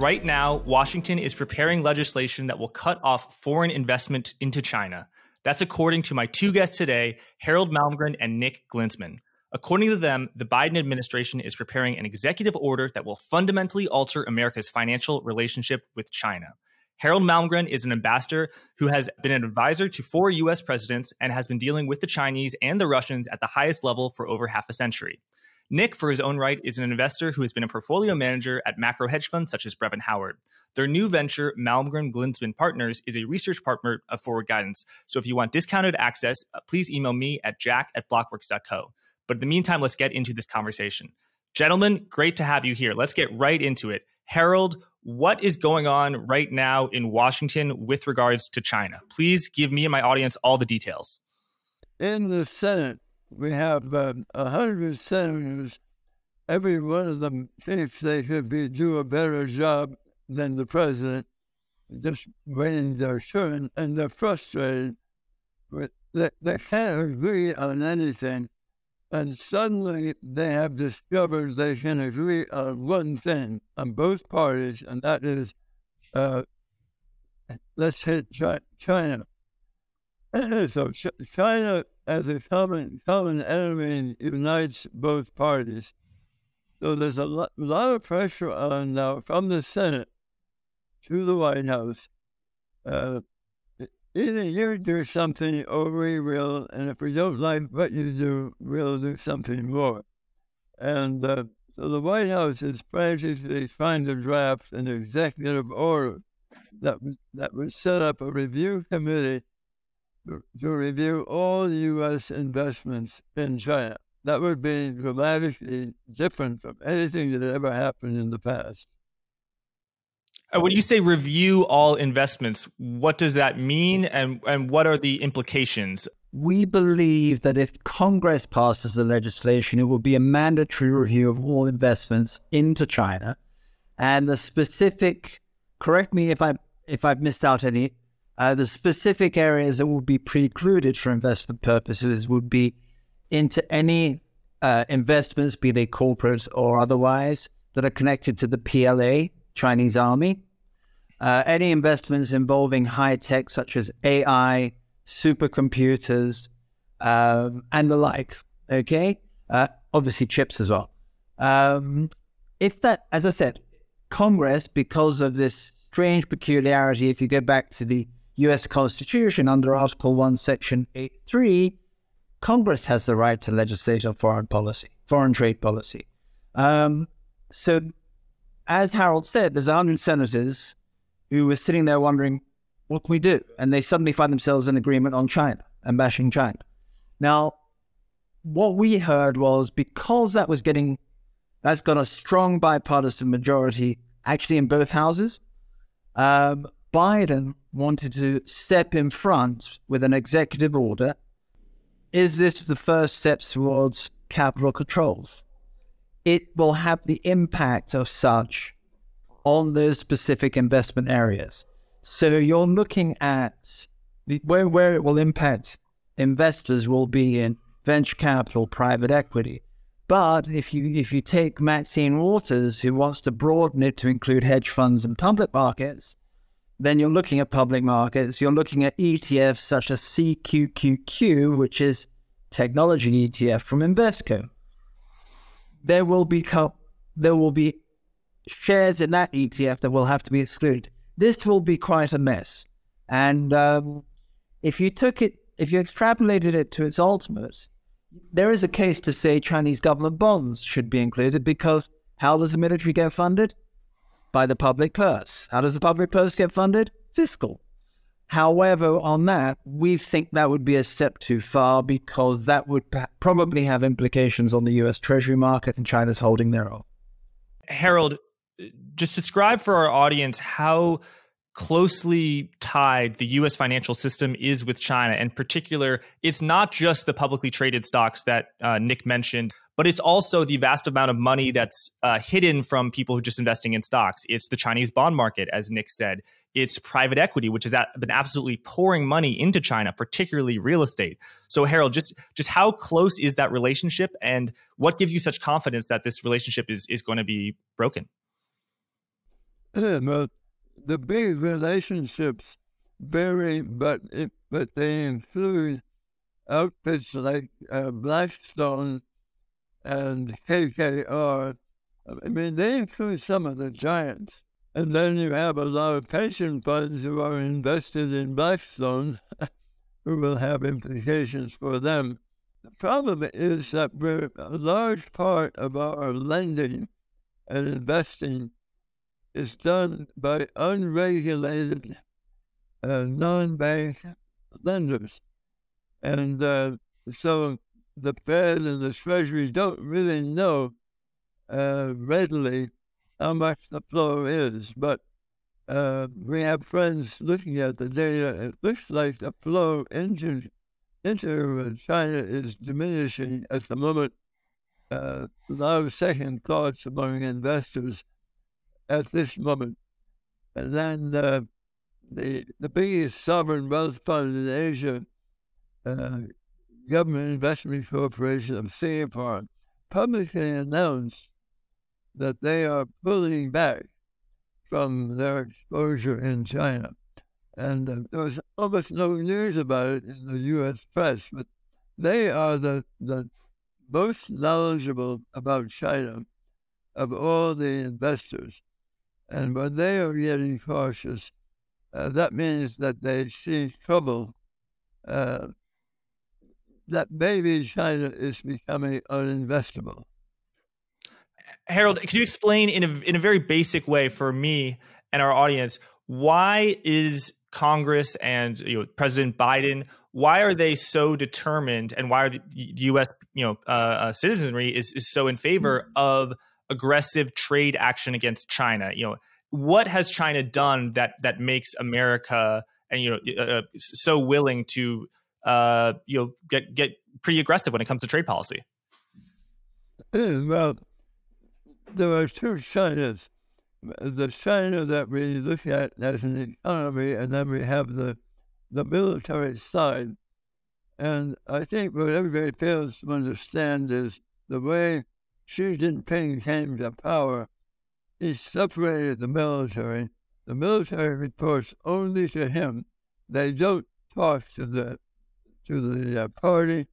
Right now, Washington is preparing legislation that will cut off foreign investment into China. That's according to my two guests today, Harold Malmgren and Nick Glinsman. According to them, the Biden administration is preparing an executive order that will fundamentally alter America's financial relationship with China. Harold Malmgren is an ambassador who has been an advisor to four US presidents and has been dealing with the Chinese and the Russians at the highest level for over half a century. Nick, for his own right, is an investor who has been a portfolio manager at macro hedge funds such as Brevan Howard. Their new venture, Malmgren Glinsman Partners, is a research partner of Forward Guidance. So if you want discounted access, uh, please email me at jack at blockworks.co. But in the meantime, let's get into this conversation. Gentlemen, great to have you here. Let's get right into it. Harold, what is going on right now in Washington with regards to China? Please give me and my audience all the details. In the Senate, we have um, a hundred senators. Every one of them thinks they should be do a better job than the president, just waiting their turn, and they're frustrated. But they, they can't agree on anything and suddenly they have discovered they can agree on one thing on both parties, and that is uh, let's hit China. so China as a common common enemy unites both parties. So there's a lot, of pressure on now from the Senate to the White House uh, either you do something or we will, and if we don't like what you do, we'll do something more. And uh, so the White House is practically trying to draft an executive order that, that would set up a review committee to, to review all U.S. investments in China. That would be dramatically different from anything that ever happened in the past. Uh, when you say review all investments, what does that mean and, and what are the implications? We believe that if Congress passes the legislation, it will be a mandatory review of all investments into China. And the specific, correct me if I if I've missed out any, uh, the specific areas that would be precluded for investment purposes would be into any uh, investments, be they corporate or otherwise, that are connected to the PLA, Chinese army. Uh, any investments involving high tech, such as AI, supercomputers, um, and the like. Okay, uh, obviously chips as well. Um, if that, as I said, Congress, because of this strange peculiarity, if you go back to the U.S. Constitution under Article One, Section Eight Three, Congress has the right to legislate on foreign policy, foreign trade policy. Um, so as Harold said, there's 100 senators who were sitting there wondering, what can we do? And they suddenly find themselves in agreement on China and bashing China. Now, what we heard was because that was getting, that's got a strong bipartisan majority actually in both houses, um, Biden wanted to step in front with an executive order. Is this the first steps towards capital controls? it will have the impact of such on those specific investment areas. So you're looking at where, where it will impact investors will be in venture capital, private equity. But if you if you take Maxine Waters, who wants to broaden it to include hedge funds and public markets, then you're looking at public markets. You're looking at ETFs such as CQQQ, which is technology ETF from Invesco there will be co- there will be shares in that ETF that will have to be excluded. This will be quite a mess. And um, if you took it, if you extrapolated it to its ultimate, there is a case to say Chinese government bonds should be included because how does the military get funded? By the public purse. How does the public purse get funded? Fiscal. However, on that, we think that would be a step too far because that would probably have implications on the US Treasury market and China's holding thereof. Harold, just describe for our audience how closely tied the US financial system is with China. In particular, it's not just the publicly traded stocks that uh, Nick mentioned, but it's also the vast amount of money that's uh, hidden from people who are just investing in stocks. It's the Chinese bond market, as Nick said. It's private equity, which has been absolutely pouring money into China, particularly real estate. So, Harold, just just how close is that relationship, and what gives you such confidence that this relationship is is going to be broken? but the big relationships vary, but it, but they include outfits like uh, Blackstone and KKR. I mean, they include some of the giants. And then you have a lot of pension funds who are invested in Blackstone, who will have implications for them. The problem is that a large part of our lending and investing is done by unregulated uh, non-bank lenders. And uh, so the Fed and the Treasury don't really know uh, readily how much the flow is. But uh, we have friends looking at the data. It looks like the flow into into China is diminishing at the moment. Uh, lot of second thoughts among investors at this moment. And then uh, the the biggest sovereign wealth fund in Asia, uh, Government Investment Corporation of Singapore, publicly announced that they are pulling back from their exposure in China. And uh, there was almost no news about it in the U.S. press, but they are the, the most knowledgeable about China of all the investors. And when they are getting cautious, uh, that means that they see trouble. Uh, that maybe China is becoming uninvestable. Harold, can you explain in a in a very basic way for me and our audience why is Congress and you know, President Biden why are they so determined and why are the U.S. you know uh, uh, citizenry is, is so in favor mm-hmm. of aggressive trade action against China? You know, what has China done that that makes America and you know uh, uh so willing to uh, you know get get pretty aggressive when it comes to trade policy? Well, there are two Chinas. The China that we look at as an economy, and then we have the the military side. And I think what everybody fails to understand is the way Xi Jinping came to power, he separated the military. The military reports only to him. They don't talk to the to the uh, party,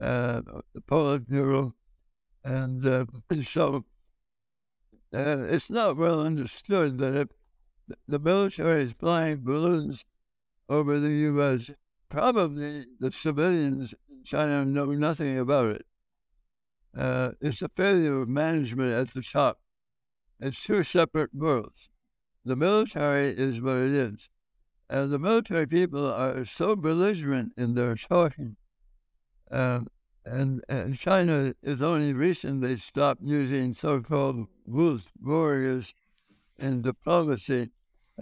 uh, the Politburo, and uh, so it's not well understood that if the military is flying balloons over the U.S., probably the civilians in China know nothing about it. Uh, it's a failure of management at the top. It's two separate worlds. The military is what it is. And the military people are so belligerent in their talking. Um, and, and China has only recently stopped using so called wolf warriors in diplomacy.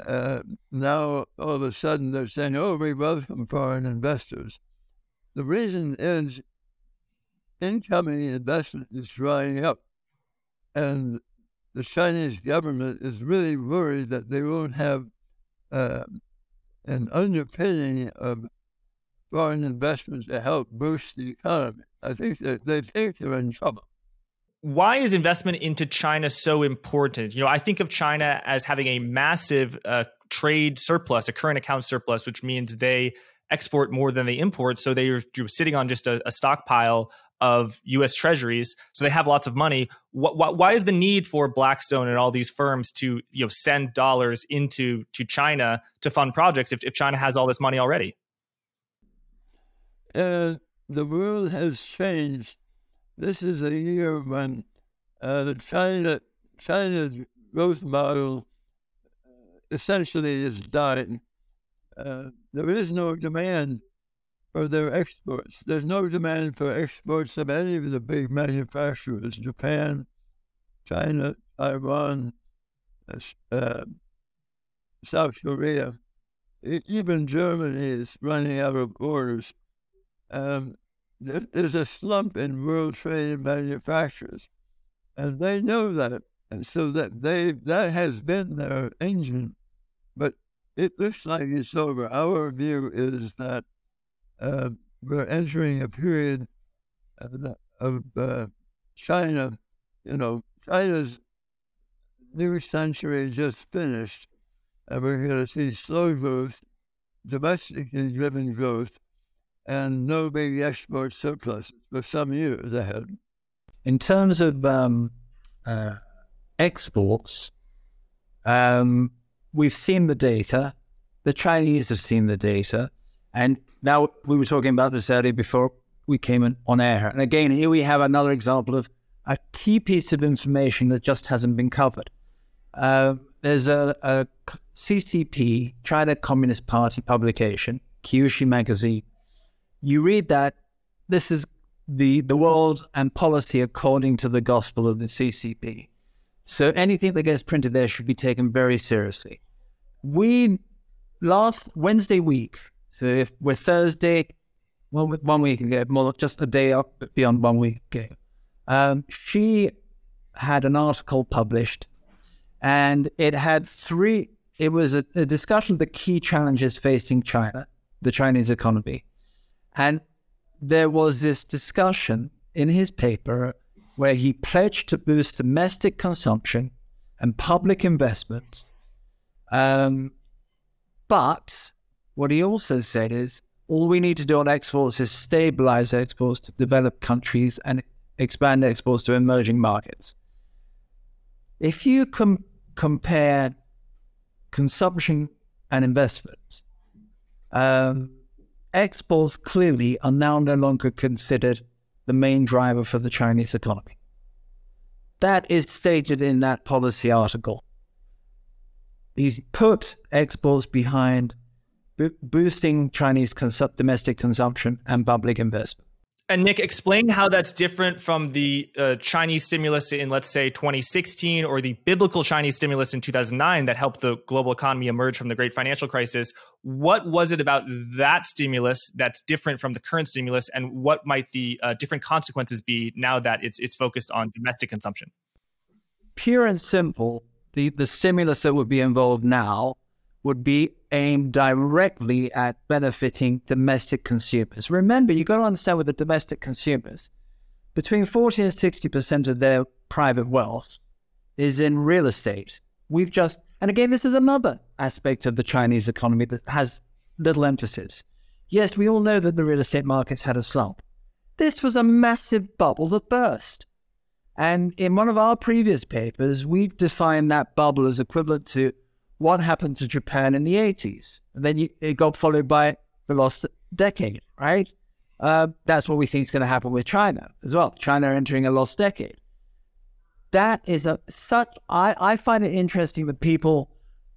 Uh, now, all of a sudden, they're saying, oh, we welcome foreign investors. The reason is incoming investment is drying up. And the Chinese government is really worried that they won't have uh, an underpinning of foreign investment to help boost the economy. I think that they think they're in trouble. Why is investment into China so important? You know, I think of China as having a massive uh, trade surplus, a current account surplus, which means they export more than they import. So they're sitting on just a, a stockpile of U.S. Treasuries, so they have lots of money. Why is the need for Blackstone and all these firms to you know send dollars into to China to fund projects if, if China has all this money already? Uh, the world has changed. This is a year when uh, China China's growth model uh, essentially is dying. Uh, there is no demand for their exports. There's no demand for exports of any of the big manufacturers Japan, China, Taiwan, uh, South Korea. Even Germany is running out of orders um, there's a slump in world trade and manufacturers, and they know that, and so that they that has been their engine, but it looks like it's over. Our view is that uh, we're entering a period of, of uh, China. You know, China's new century just finished, and we're going to see slow growth, domestically driven growth, and no big export surpluses for some years ahead. In terms of um, uh, exports, um, we've seen the data. The Chinese have seen the data. And now we were talking about this earlier before we came on air. And again, here we have another example of a key piece of information that just hasn't been covered. Uh, there's a, a, CCP, China Communist Party publication, Qiushi magazine. You read that, this is the, the world and policy according to the gospel of the CCP. So anything that gets printed there should be taken very seriously. We, last Wednesday week, so if we're Thursday, one, one week ago, more just a day up beyond one week ago, um, Xi had an article published and it had three, it was a, a discussion of the key challenges facing China, the Chinese economy. And there was this discussion in his paper where he pledged to boost domestic consumption and public investment. Um, but what he also said is all we need to do on exports is stabilize exports to developed countries and expand exports to emerging markets. If you com- compare consumption and investments, um, exports clearly are now no longer considered the main driver for the Chinese economy. That is stated in that policy article. He's put exports behind boosting Chinese domestic consumption and public investment. And Nick, explain how that's different from the uh, Chinese stimulus in, let's say, 2016 or the biblical Chinese stimulus in 2009 that helped the global economy emerge from the great financial crisis. What was it about that stimulus that's different from the current stimulus, and what might the uh, different consequences be now that it's it's focused on domestic consumption? Pure and simple, the, the stimulus that would be involved now would be aimed directly at benefiting domestic consumers. Remember, you've got to understand with the domestic consumers, between 40 and 60% of their private wealth is in real estate. We've just, and again, this is another aspect of the Chinese economy that has little emphasis. Yes, we all know that the real estate markets had a slump. This was a massive bubble that burst. And in one of our previous papers, we've defined that bubble as equivalent to what happened to Japan in the 80s. And then you, it got followed by the lost decade, right? Uh, that's what we think is going to happen with China as well. China entering a lost decade. That is a such. I, I find it interesting that people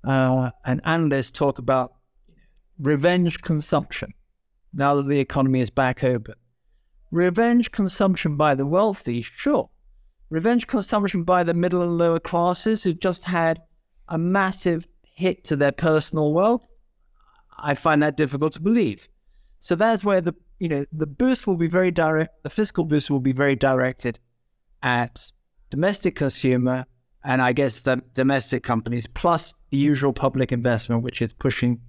uh, and analysts talk about revenge consumption now that the economy is back open. Revenge consumption by the wealthy, sure. Revenge consumption by the middle and lower classes who've just had a massive hit to their personal wealth, I find that difficult to believe. So that's where the you know the boost will be very direct. The fiscal boost will be very directed at domestic consumer and I guess the domestic companies plus the usual public investment, which is pushing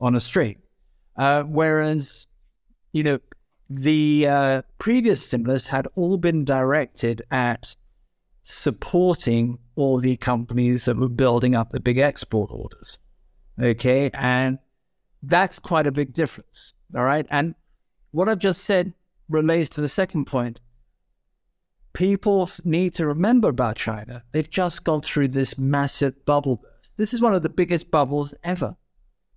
on a string. Uh, whereas you know the uh, previous stimulus had all been directed at supporting all the companies that were building up the big export orders. Okay. And that's quite a big difference. All right. And what I've just said relates to the second point. People need to remember about China. They've just gone through this massive bubble burst. This is one of the biggest bubbles ever,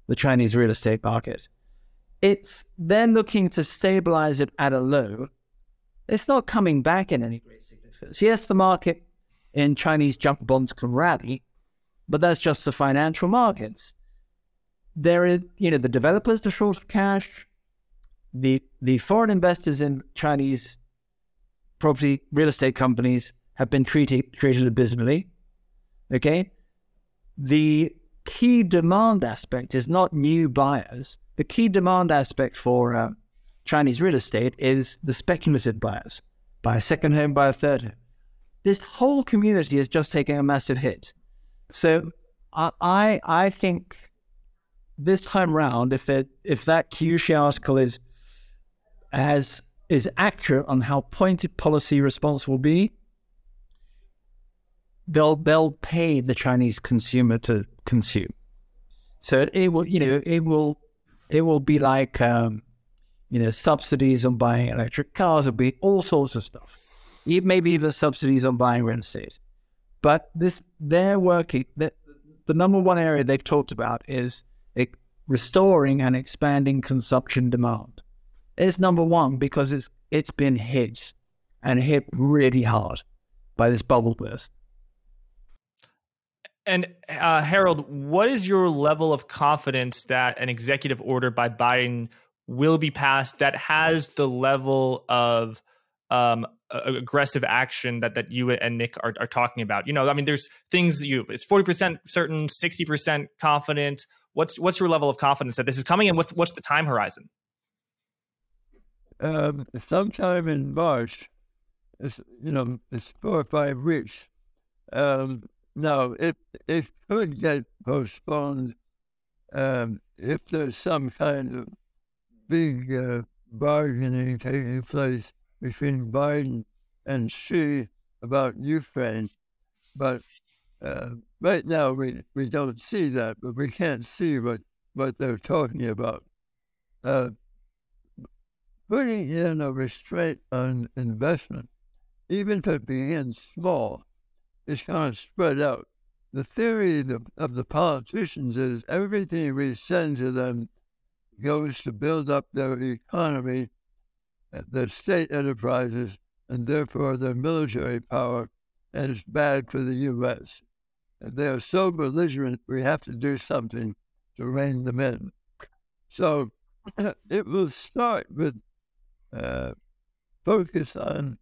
the Chinese real estate market. It's then looking to stabilize it at a low. It's not coming back in any great Yes, the market in Chinese junk bonds can rally, but that's just the financial markets. There is, you know, the developers are short of cash. The the foreign investors in Chinese property real estate companies have been treated treated abysmally. Okay, the key demand aspect is not new buyers. The key demand aspect for uh, Chinese real estate is the speculative buyers. Buy a second home, buy a third home this whole community is just taking a massive hit. So I I think this time round, if it, if that Qiushi article is as is accurate on how pointed policy response will be, they'll they'll pay the Chinese consumer to consume. So it will, you know, it will it will be like um, you know subsidies on buying electric cars. It'll be all sorts of stuff. Maybe the subsidies on buying real estate. But this they're working. The, the number one area they've talked about is restoring and expanding consumption demand. It's number one because it's it's been hit and hit really hard by this bubble burst. And uh, Harold, what is your level of confidence that an executive order by Biden will be passed that has the level of um, aggressive action that that you and Nick are, are talking about? You know, I mean, there's things you it's forty percent certain, sixty percent confident. What's what's your level of confidence that this is coming, and what's what's the time horizon? Um, sometime in March, it's you know it's four or five weeks. Um, no, it it could get postponed um, if there's some kind of big uh, bargaining taking place between Biden and Xi about Ukraine. But uh, right now, we, we don't see that, but we can't see what, what they're talking about. Uh, putting in a restraint on investment, even if it begins small, is kind of spread out. The theory of of the politicians is everything we send to them goes to build up their economy, uh, their state enterprises, and therefore their military power, and it's bad for the U.S. And they are so belligerent, we have to do something to rein them in. So it will start with uh, focus on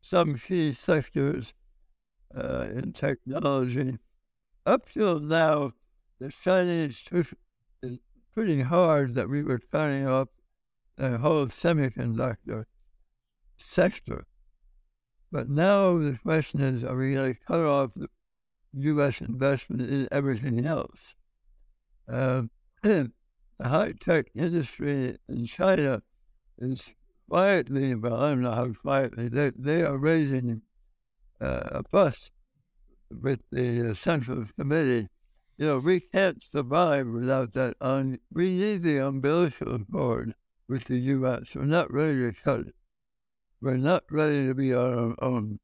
some key sectors uh, in technology. Up till now, the Chinese took pretty hard that we were cutting off the whole semiconductor sector. But now the question is, are we going to cut off the U.S. investment in everything else? Um, the high-tech industry in China is quietly, well, I don't know how quietly, they, they are raising uh, a fuss with the uh, Central Committee. You know, we can't survive without that. We need the umbilical cord with the U.S. We're not ready to cut it. We're not ready to be our own.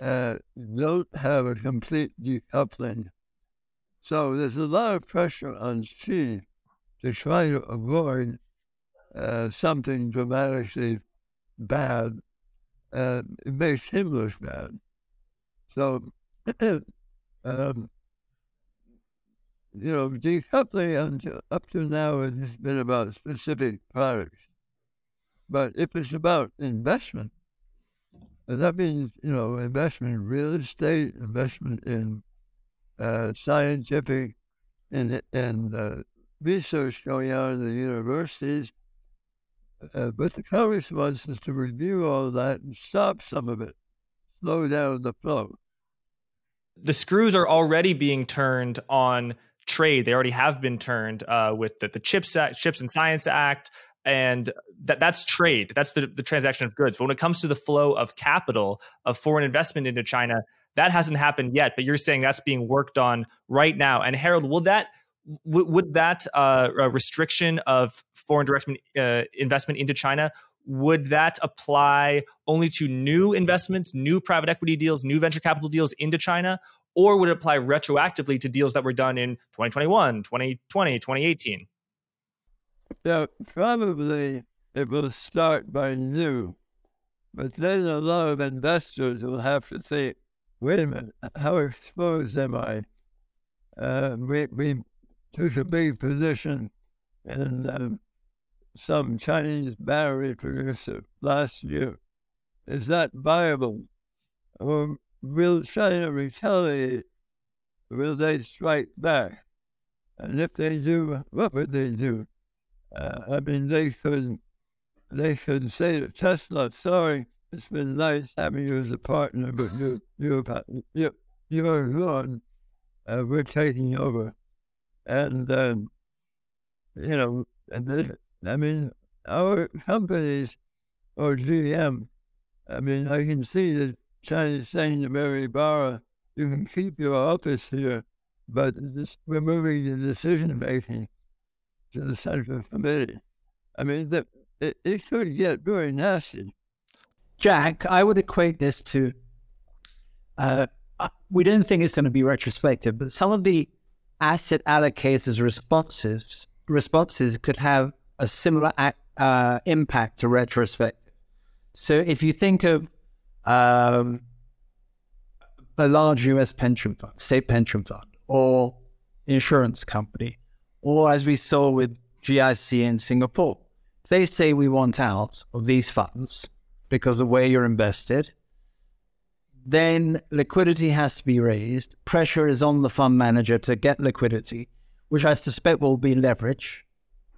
Uh, don't have a complete decoupling. So there's a lot of pressure on Xi to try to avoid uh, something dramatically bad. Uh, it makes him look bad. So, um, you know, decoupling until, up to now it has been about specific products. But if it's about investment, that means, you know, investment in real estate, investment in uh, scientific and, and uh, research going on in the universities. Uh, but the Congress wants us to review all that and stop some of it slow down the flow. The screws are already being turned on trade. They already have been turned uh, with the, the Chips Act, Chips and Science Act, and that that's trade. That's the, the transaction of goods. But when it comes to the flow of capital, of foreign investment into China, that hasn't happened yet. But you're saying that's being worked on right now. And Harold, will that would that uh, restriction of foreign direct uh, investment into China would that apply only to new investments, new private equity deals, new venture capital deals into China? Or would it apply retroactively to deals that were done in 2021, 2020, 2018? Yeah, probably it will start by new. But then a lot of investors will have to say, wait a minute, how exposed am I? Uh, we, we took a big position in um, some Chinese battery producer last year. Is that viable? Or will China retaliate? Will they strike back? And if they do, what would they do? Uh, I mean, they could, they could say to Tesla, "Sorry, it's been nice having you as a partner, but you, you, you, you're gone. Uh, we're taking over." And um, you know, and then I mean, our companies or GM, I mean, I can see the Chinese saying to Mary Barra, you can keep your office here, but just removing the decision making to the Central Committee. I mean, the, it, it could get very nasty. Jack, I would equate this to uh, uh we don't think it's going to be retrospective, but some of the asset allocators' responses responses could have a similar uh, impact to retrospective. So if you think of um, a large US pension fund, state pension fund, or insurance company, or as we saw with GIC in Singapore, they say we want out of these funds because of where you're invested, then liquidity has to be raised. Pressure is on the fund manager to get liquidity, which I suspect will be leverage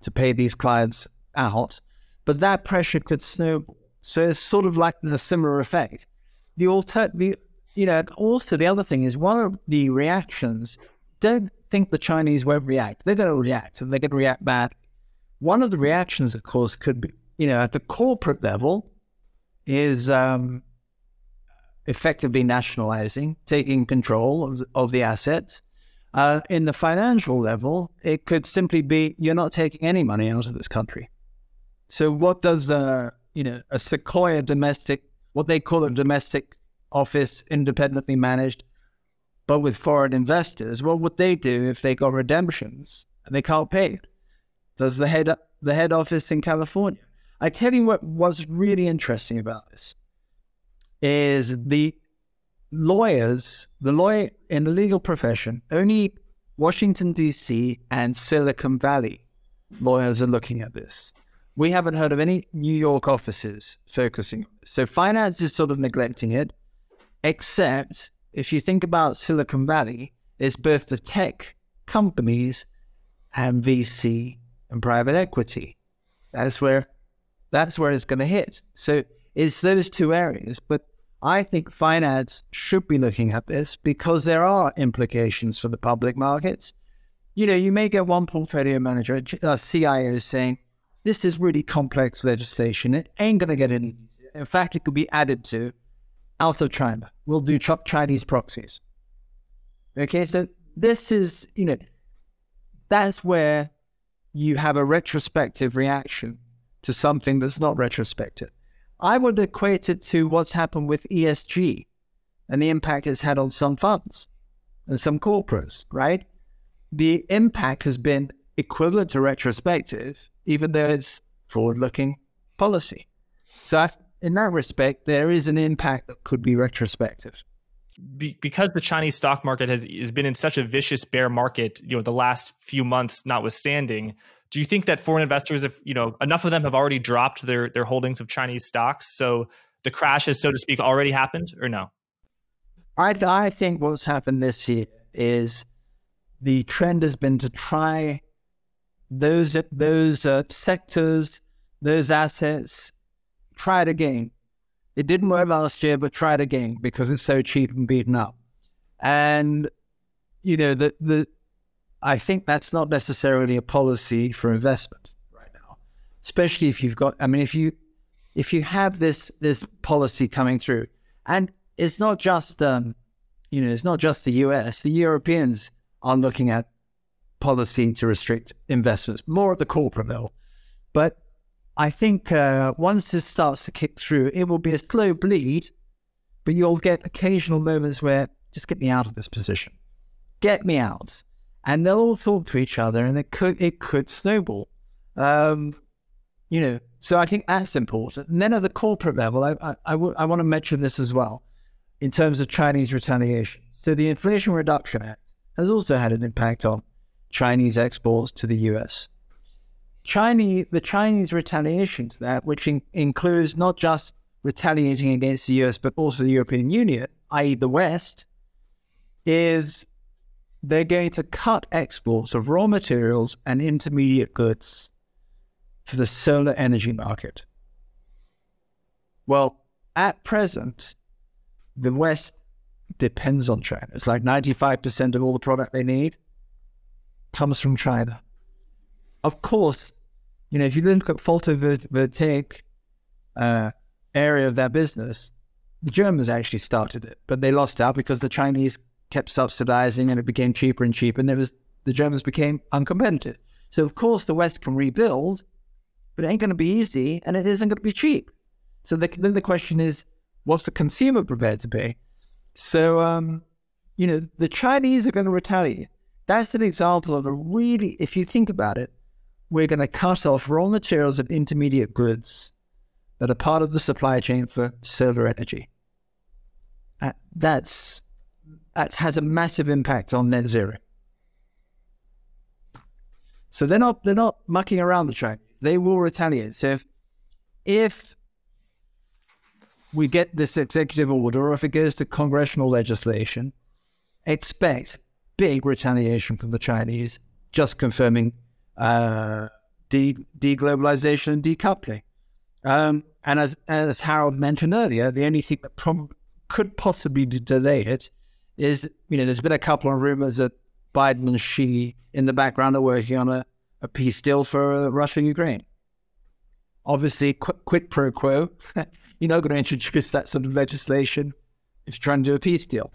to pay these clients out. But that pressure could snowball. So it's sort of like the similar effect. The alter, the, you know, also the other thing is one of the reactions. Don't think the Chinese won't react. They're going to react, and they're going to react bad. One of the reactions, of course, could be, you know, at the corporate level, is um, effectively nationalizing, taking control of, of the assets. Uh, in the financial level, it could simply be you're not taking any money out of this country. So, what does the you know a Sequoia domestic, what they call a domestic office, independently managed, but with foreign investors? What would they do if they got redemptions and they can't pay? Does the head the head office in California? I tell you what was really interesting about this is the lawyers, the lawyer in the legal profession, only Washington, D.C. and Silicon Valley lawyers are looking at this. We haven't heard of any New York offices focusing. So finance is sort of neglecting it, except if you think about Silicon Valley, it's both the tech companies and VC and private equity. That's where that's where it's going to hit. So it's those two areas, but I think finance should be looking at this because there are implications for the public markets. You know, you may get one portfolio manager, a CIO, saying, This is really complex legislation. It ain't going to get any easier. In fact, it could be added to out of China. We'll do Chinese proxies. Okay, so this is, you know, that's where you have a retrospective reaction to something that's not retrospective. I would equate it to what's happened with ESG and the impact it's had on some funds and some corporates, right? The impact has been equivalent to retrospective, even though it's forward looking policy. So, in that respect, there is an impact that could be retrospective. Be- because the Chinese stock market has, has been in such a vicious bear market, you know, the last few months notwithstanding, do you think that foreign investors, if you know enough of them have already dropped their their holdings of Chinese stocks, so the crash has, so to speak, already happened, or no? I I think what's happened this year is the trend has been to try those those uh, sectors, those assets, try it again. It didn't work last year, but try it again because it's so cheap and beaten up. And you know the the I think that's not necessarily a policy for investment right now, especially if you've got. I mean, if you if you have this this policy coming through, and it's not just um, you know, it's not just the U.S. The Europeans are looking at policy to restrict investments more at the corporate level, but I think uh, once this starts to kick through, it will be a slow bleed, but you'll get occasional moments where just get me out of this position, get me out and they'll all talk to each other, and it could it could snowball. Um, you know, so I think that's important. And then at the corporate level, I, I, I, w- I want to mention this as well in terms of Chinese retaliation. So the Inflation Reduction Act has also had an impact on Chinese exports to the US. Chinese, the Chinese retaliation to that, which in, includes not just retaliating against the US, but also the European Union, i.e., the West, is they're going to cut exports of raw materials and intermediate goods for the solar energy market. Well, at present, the West depends on China. It's like 95% of all the product they need comes from China. Of course, you know, if you look at photovoltaic uh, area of their business, the Germans actually started it, but they lost out because the Chinese kept subsidizing and it became cheaper and cheaper, and it was the Germans became uncompetitive. So of course the West can rebuild, but it ain't going to be easy, and it isn't going to be cheap. So the, then the question is, what's the consumer prepared to pay? So um, you know, the Chinese are going to retaliate. That's an example of a really, if you think about it, we're going to cut off raw materials and intermediate goods that are part of the supply chain for solar energy. That's that has a massive impact on net zero. So they're not they're not mucking around the track. They will retaliate. So if if we get this executive order, or if it goes to congressional legislation, expect big retaliation from the Chinese, just confirming uh, de- deglobalization and decoupling. Um, and as, as Harold mentioned earlier, the only thing that prob- could possibly delay it is, you know, there's been a couple of rumors that Biden and Xi in the background are working on a, a peace deal for uh, Russia and Ukraine. Obviously, qu- quid pro quo. You're not going to introduce that sort of legislation if you're trying to do a peace deal.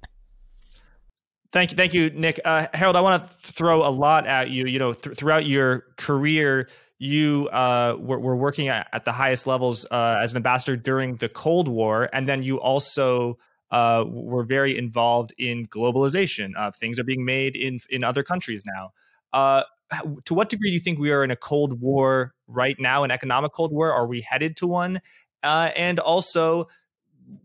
Thank you, thank you, Nick. Uh, Harold, I want to throw a lot at you. You know, th- throughout your career, you uh, were, were, working at, at, the highest levels uh, as an ambassador during the Cold War, and then you also uh, were very involved in globalization. Uh, things are being made in in other countries now. Uh, to what degree do you think we are in a Cold War right now, an economic Cold War? Are we headed to one? and also,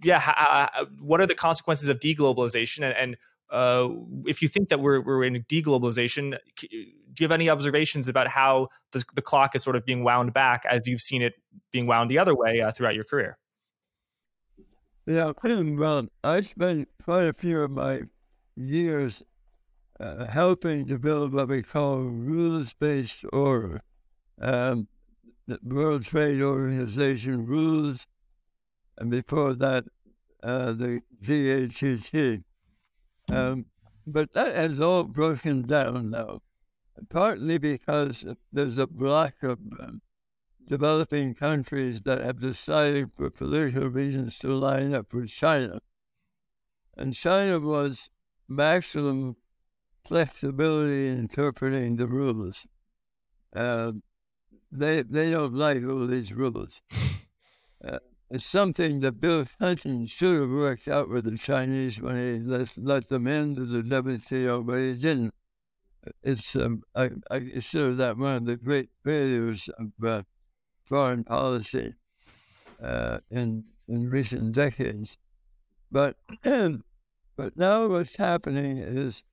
yeah, what are the consequences of deglobalization, and, and uh, if you think that we're, we're in deglobalization, do you have any observations about how the, the, clock is sort of being wound back as you've seen it being wound the other way uh, throughout your career? Yeah, well, I spent quite a few of my years uh, helping to build what we call rules-based order. Um, the World Trade Organization rules, and before that, uh, the GATT. Um, but that has all broken down now, partly because there's a block of um, developing countries that have decided for political reasons to line up with China. And China was maximum flexibility in interpreting the rules. Uh, they, they don't like all these rules. Uh, it's something that Bill Clinton should have worked out with the Chinese when he let, let them into the WTO, but he didn't. It's um, I, I consider that one of the great failures of uh, foreign policy uh, in in recent decades. But but now what's happening is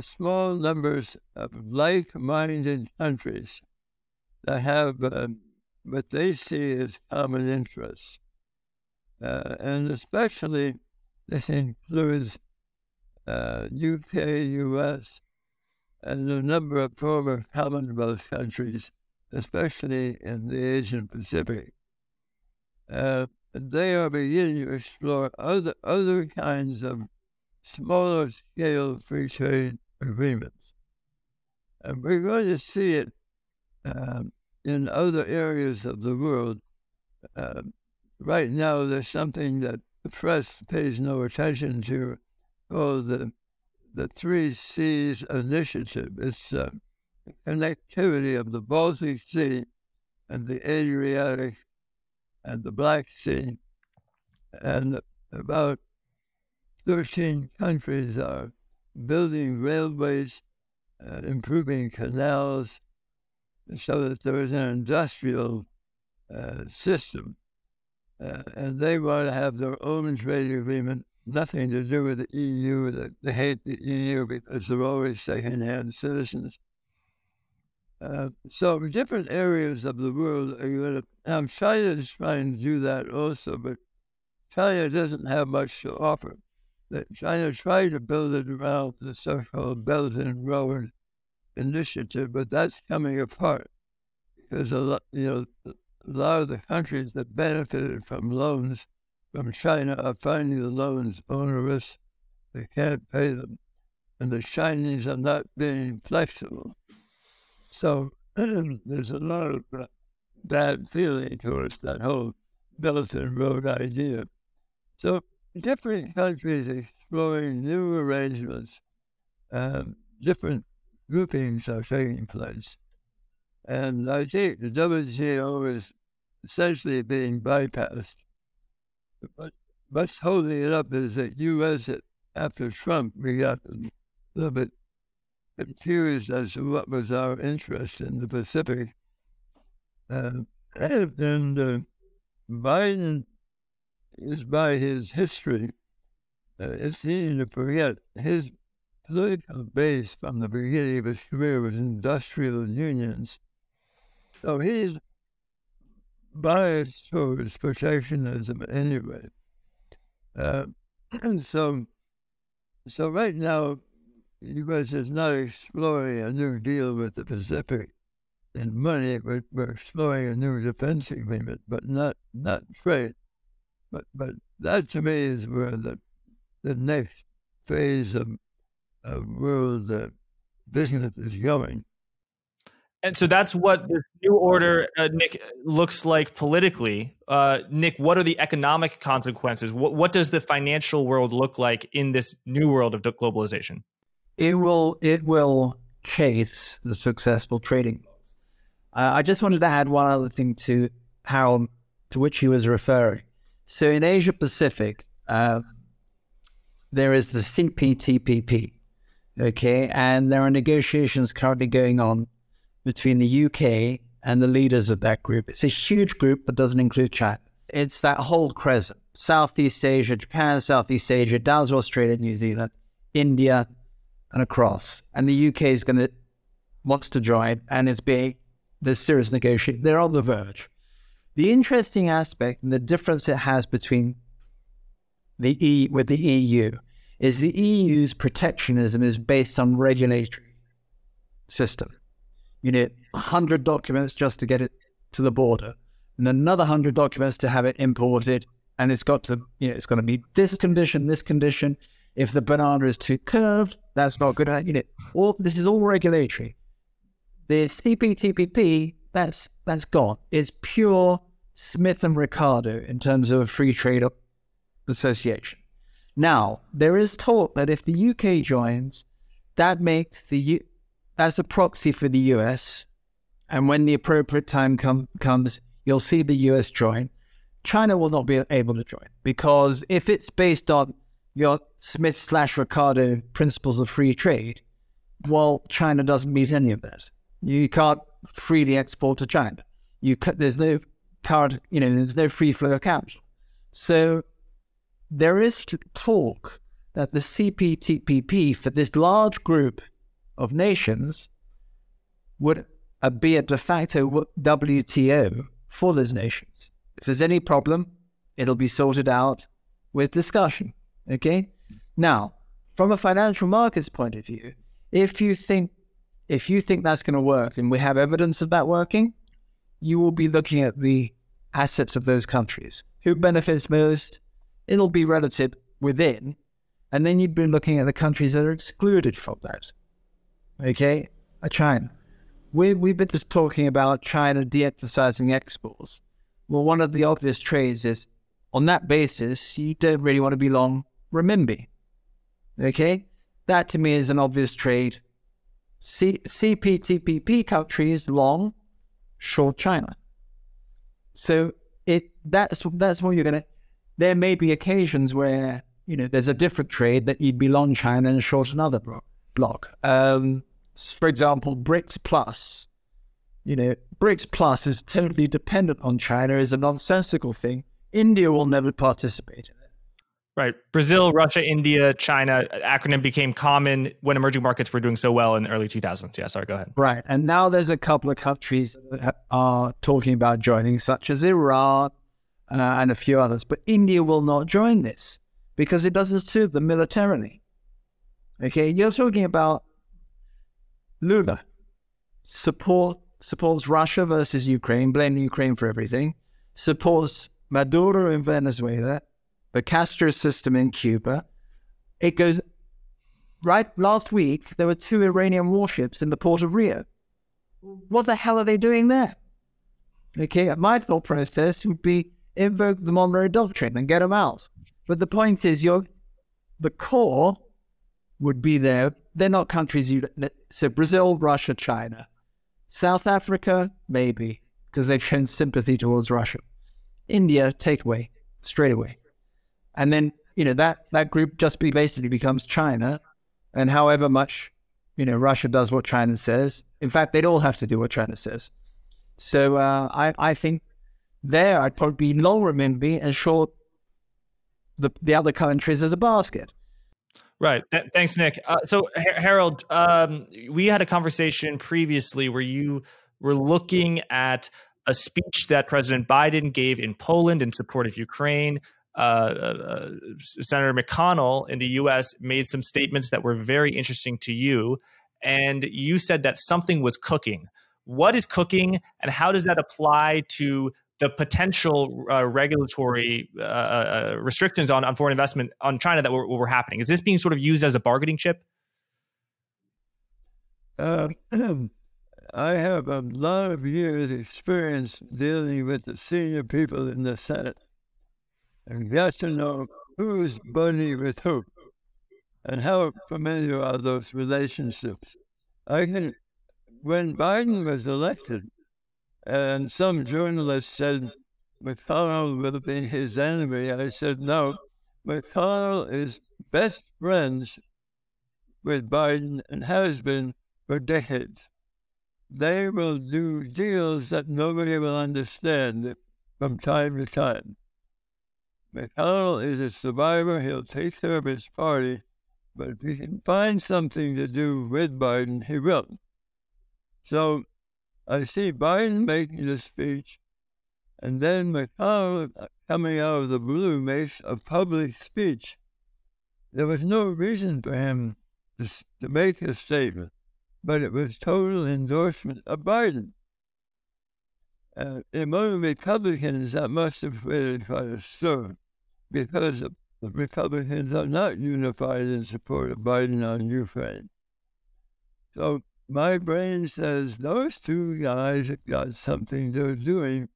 small numbers of like-minded countries that have um, what they see as common interests uh, and especially this includes uh, UK, US, and a number of former Commonwealth countries, especially in the Asian Pacific. Uh, they are beginning to explore other, other kinds of smaller scale free trade agreements. And we're going to see it um, in other areas of the world. Uh, right now there's something that the press pays no attention to called the the Three Seas Initiative. It's uh, connectivity of the Baltic Sea and the Adriatic and the Black Sea. And about 13 countries are building railways, uh, improving canals, so that there is an industrial uh, system uh, and they want to have their own trade agreement, nothing to do with the EU. That they hate the EU because they're always second-hand citizens. Uh, so different areas of the world are going to. China is trying to do that also, but China doesn't have much to offer. China tried to build it around the so-called Belt and Road initiative, but that's coming apart because a lot, you know, a lot of the countries that benefited from loans from China are finding the loans onerous. They can't pay them. And the Chinese are not being flexible. So there's a lot of bad feeling towards that whole Belt and Road idea. So different countries exploring new arrangements. Um, different groupings are taking place. And I think the WTO is essentially being bypassed. But what's holding it up is that U.S. after Trump, we got a little bit confused as to what was our interest in the Pacific. Uh, and uh, Biden is by his history, uh, it's easy to forget his political base from the beginning of his career was industrial unions. So he's biased towards protectionism anyway. Uh, and so, so right now, U.S. is not exploring a new deal with the Pacific in money. We're, we're exploring a new defense agreement, but not not trade. But but that to me is where the the next phase of, of world uh, business is going. And so that's what this new order, uh, Nick, looks like politically. Uh, Nick, what are the economic consequences? What, what does the financial world look like in this new world of globalization? It will it will chase the successful trading uh, I just wanted to add one other thing to Harold, to which he was referring. So in Asia Pacific, uh, there is the CPTPP, okay, and there are negotiations currently going on between the UK and the leaders of that group. It's a huge group that doesn't include China. It's that whole crescent Southeast Asia, Japan, Southeast Asia, down to Australia, New Zealand, India, and across. And the UK is going to wants to join, and it's being there's serious negotiation. They're on the verge. The interesting aspect and the difference it has between the E with the EU is the EU's protectionism is based on regulatory system. You need 100 documents just to get it to the border, and another 100 documents to have it imported. And it's got to, you know, it's going to be this condition, this condition. If the banana is too curved, that's not good. You know, all this is all regulatory. The CPTPP, that's that's gone. It's pure Smith and Ricardo in terms of a free trade association. Now there is talk that if the UK joins, that makes the U- that's a proxy for the US, and when the appropriate time com- comes, you'll see the US join. China will not be able to join because if it's based on your Smith slash Ricardo principles of free trade, well, China doesn't meet any of that. You can't freely export to China. You there's no card, you know, there's no free flow of capital. So there is talk that the CPTPP for this large group of nations would uh, be a de facto WTO for those nations. If there's any problem, it'll be sorted out with discussion. Okay? Now, from a financial markets point of view, if you think if you think that's going to work and we have evidence of that working, you will be looking at the assets of those countries. Who benefits most? It'll be relative within. And then you'd be looking at the countries that are excluded from that. Okay? China. We, we've been just talking about China de emphasizing exports. Well, one of the obvious trades is on that basis, you don't really want to be long renminbi. Okay? That to me is an obvious trade C- CPTPP countries long, short China. So it that's that's what you're gonna. There may be occasions where you know there's a different trade that you'd be long China and short another bro- block. Um, for example, BRICS Plus. You know, BRICS Plus is totally dependent on China is a nonsensical thing. India will never participate in it. Right. Brazil, Russia, India, China acronym became common when emerging markets were doing so well in the early 2000s. Yeah, sorry, go ahead. Right. And now there's a couple of countries that are talking about joining, such as Iran uh, and a few others. But India will not join this because it doesn't suit them militarily. Okay. You're talking about Lula support supports Russia versus Ukraine, blaming Ukraine for everything, supports Maduro in Venezuela the Castro system in Cuba. It goes right last week, there were two Iranian warships in the port of Rio. What the hell are they doing there? Okay, my thought process would be invoke the Monroe Doctrine and get them out. But the point is, you're the core would be there. They're not countries you so Brazil, Russia, China, South Africa, maybe because they've shown sympathy towards Russia. India, take away straight away, and then you know that that group just be basically becomes China, and however much you know Russia does what China says. In fact, they'd all have to do what China says. So uh, I I think there I'd probably be long renminbi and short the the other countries as a basket. Right. Th- thanks, Nick. Uh, so, Harold, um, we had a conversation previously where you were looking at a speech that President Biden gave in Poland in support of Ukraine. Uh, uh, Senator McConnell in the U.S. made some statements that were very interesting to you, and you said that something was cooking. What is cooking, and how does that apply to the potential uh, regulatory uh, uh, restrictions on, on foreign investment on China that were, were happening? Is this being sort of used as a bargaining chip? Uh, I have a lot of years' experience dealing with the senior people in the Senate and got to know who's buddy with who and how familiar are those relationships. I can, when Biden was elected, and some journalist said McConnell would be his enemy. I said, no, McConnell is best friends with Biden and has been for decades. They will do deals that nobody will understand from time to time. McConnell is a survivor. He'll take care of his party, but if he can find something to do with Biden, he will. So I see Biden making the speech, and then McConnell coming out of the blue makes a public speech. There was no reason for him to, to make a statement, but it was total endorsement of Biden. Uh, among Republicans, that must have created quite a stir because the Republicans are not unified in support of Biden on Ukraine. So my brain says those two guys have got something they're doing.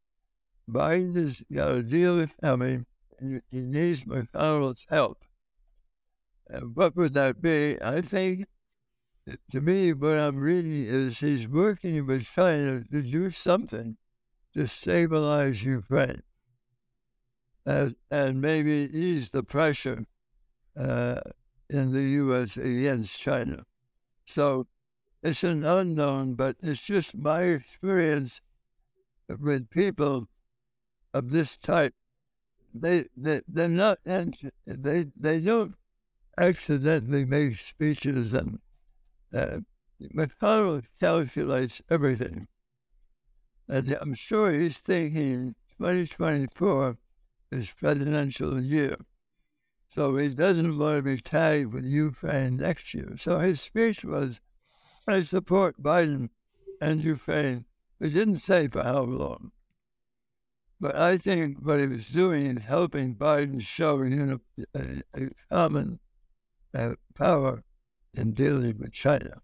Biden's got a deal with and he needs McConnell's help. And what would that be? I think, to me, what I'm reading is he's working with China to do something to stabilize Ukraine and, and maybe ease the pressure uh, in the U.S. against China. So it's an unknown, but it's just my experience with people of this type. They they they're not they they don't accidentally make speeches and uh, McConnell calculates everything. And I'm sure he's thinking 2024 is presidential year. So he doesn't want to be tagged with Ukraine next year. So his speech was I support Biden and Ukraine. He didn't say for how long. But I think what he was doing in helping Biden show you a, a common uh, power in dealing with China.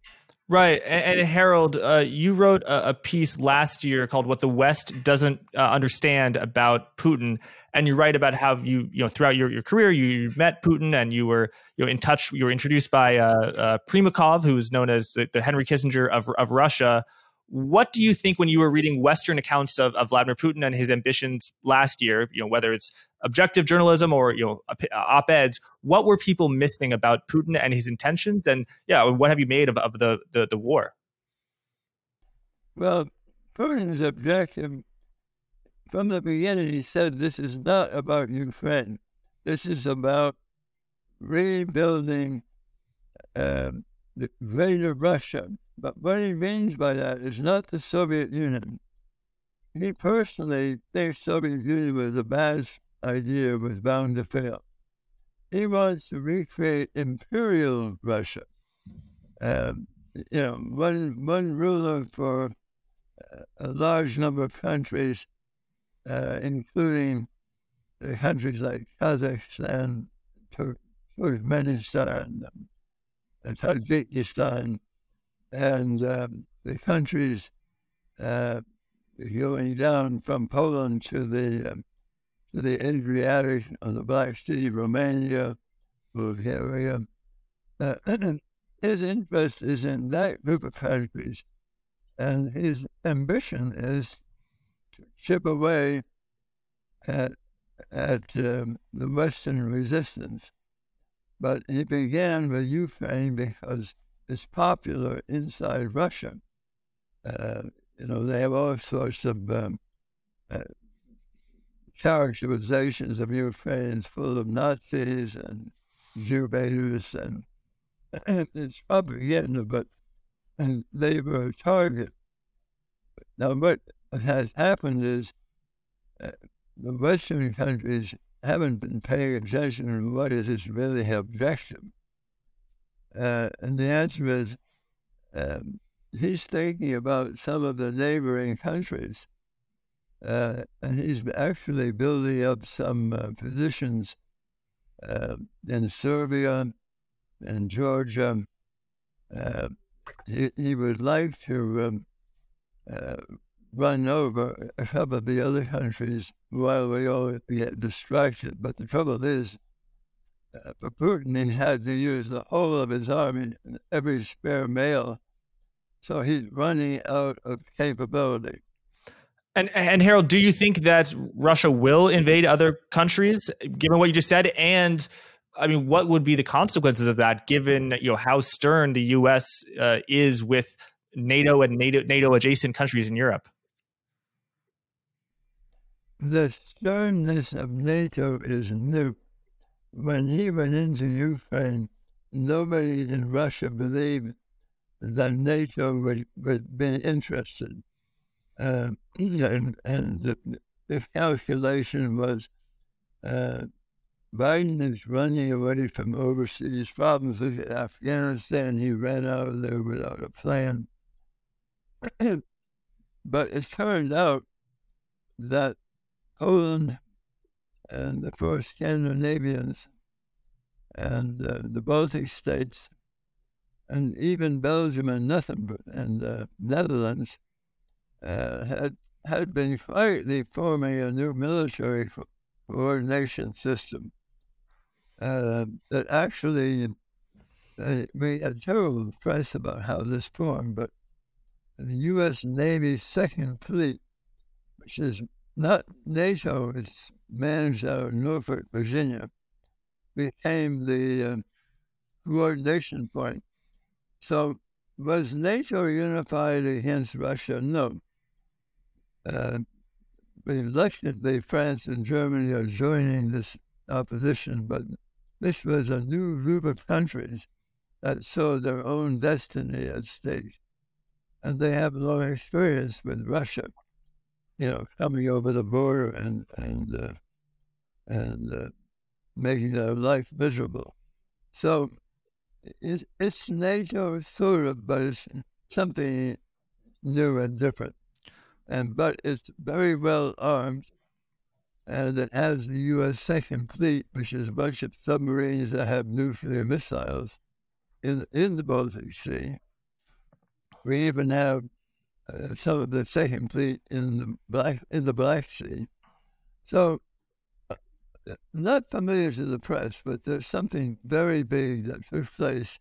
Right. And, and Harold, uh, you wrote a, a, piece last year called What the West Doesn't uh, Understand About Putin. And you write about how you, you know, throughout your, your career, you met Putin and you were you know, in touch. You were introduced by uh, uh Primakov, who is known as the, the Henry Kissinger of, of Russia. What do you think when you were reading Western accounts of, of Vladimir Putin and his ambitions last year? You know, whether it's objective journalism or you know op eds. What were people missing about Putin and his intentions? And yeah, what have you made of, of the, the the war? Well, Putin's objective from the beginning, he said this is not about Ukraine. This is about rebuilding um, the greater Russia but what he means by that is not the Soviet Union. He personally thinks Soviet Union was a bad idea, was bound to fail. He wants to recreate imperial Russia. Um, you know, one, one ruler for a large number of countries, uh, including the countries like Kazakhstan, Turkmenistan, Tajikistan, and um, the countries uh, going down from Poland to the um, to the Adriatic on the Black Sea, Romania, Bulgaria. Uh, his interest is in that group of countries, and his ambition is to chip away at at um, the Western resistance. But he began with Ukraine because it's popular inside Russia. Uh, you know, they have all sorts of um, uh, characterizations of Ukrainians full of Nazis and Jew baiters and, and it's propaganda, but and they were a target. Now, what has happened is uh, the Western countries haven't been paying attention to what is its really objective. Uh, and the answer is um, he's thinking about some of the neighboring countries. Uh, and he's actually building up some uh, positions uh, in Serbia and Georgia. Uh, he, he, would like to um, uh, run over a couple of the other countries while we all get distracted. But the trouble is, Putin, he had to use the whole of his army, and every spare male. So he's running out of capability. And and Harold, do you think that Russia will invade other countries, given what you just said? And I mean, what would be the consequences of that, given you know how stern the U.S. Uh, is with NATO and NATO NATO adjacent countries in Europe? The sternness of NATO is new. When he went into Ukraine, nobody in Russia believed that NATO would, would be interested. Uh, and, and the, the, calculation was uh, Biden is running away from overseas problems. At Afghanistan. He ran out of there without a plan. but it turned out that Poland and the four Scandinavians and uh, the Baltic states and even Belgium and nothing but, and uh, Netherlands uh, had had been quietly forming a new military coordination system uh, that actually uh, made a terrible press about how this formed, but the U.S. Navy's Second Fleet, which is not NATO, it's managed out of Norfolk, Virginia, became the uh, coordination point. So was NATO unified against Russia? No uh, reluctantly, France and Germany are joining this opposition, but this was a new group of countries that saw their own destiny at stake. And they have long experience with Russia, you know, coming over the border and, and, uh, and uh, making their life miserable. So it's, it's NATO, sort of, but it's something new and different and but it's very well armed, and it has the U.S. Second Fleet, which is a bunch of submarines that have nuclear missiles in in the Baltic Sea. We even have uh, some of the Second Fleet in the Black in the Black Sea. So, uh, not familiar to the press, but there's something very big that took place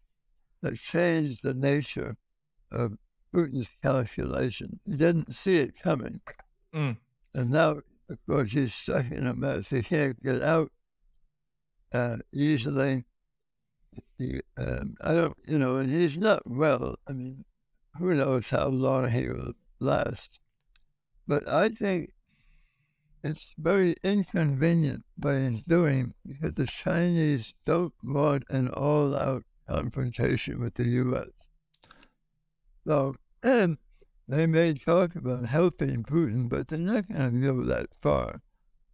that changed the nature of Putin's calculation. He didn't see it coming. Mm. And now, of course, he's stuck in a mess. He can't get out uh, easily. He, um, I don't, you know, and he's not well. I mean, who knows how long he will last. But I think it's very inconvenient what he's doing because the Chinese don't want an all out confrontation with the U.S. So and they may talk about helping Putin, but they're not going to go that far.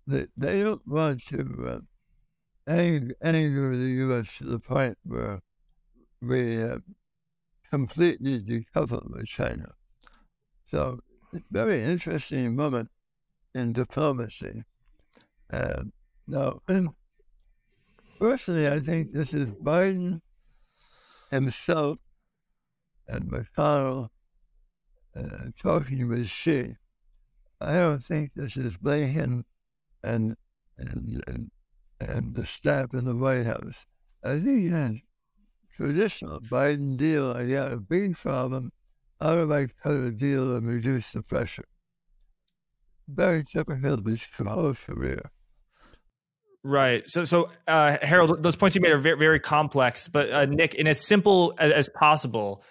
They, they don't want to uh, anger, anger the U.S. to the point where we uh, completely decouple with China. So it's a very interesting moment in diplomacy. Uh, now, personally, I think this is Biden himself and McConnell uh, talking with Xi. I don't think this is Blinken and, and, and, and the staff in the White House. I think that traditional Biden deal, I got a big problem. How do I cut a deal and reduce the pressure? Very typical of his career. Right. So, so uh, Harold, those points you made are very, very complex. But uh, Nick, in as simple as, as possible,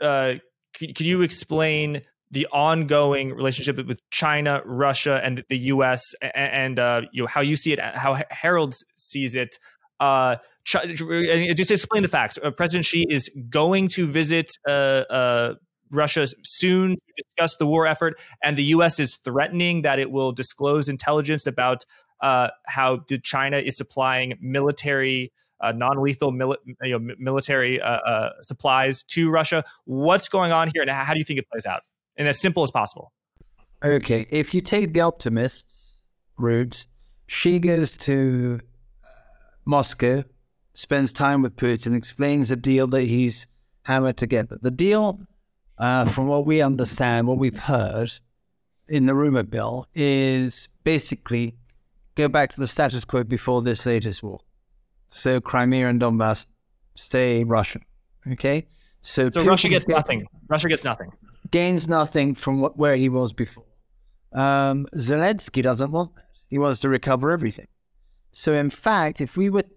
uh, could, could you explain the ongoing relationship with China, Russia, and the U.S. and, and uh, you know how you see it, how Harold sees it. Uh, just explain the facts. Uh, President Xi is going to visit uh, uh, Russia soon to discuss the war effort, and the U.S. is threatening that it will disclose intelligence about uh, how China is supplying military. Uh, non-lethal mili- you know, military uh, uh, supplies to Russia. What's going on here, and how do you think it plays out? And as simple as possible. Okay, if you take the optimist route, Xi goes to uh, Moscow, spends time with Putin, explains the deal that he's hammered together. The deal, uh, from what we understand, what we've heard in the rumor bill, is basically go back to the status quo before this latest war. So Crimea and Donbass stay Russian. Okay? So, so Russia gets nothing. Russia gets nothing. Gains nothing from what, where he was before. Um, Zelensky doesn't want that. He wants to recover everything. So, in fact, if we would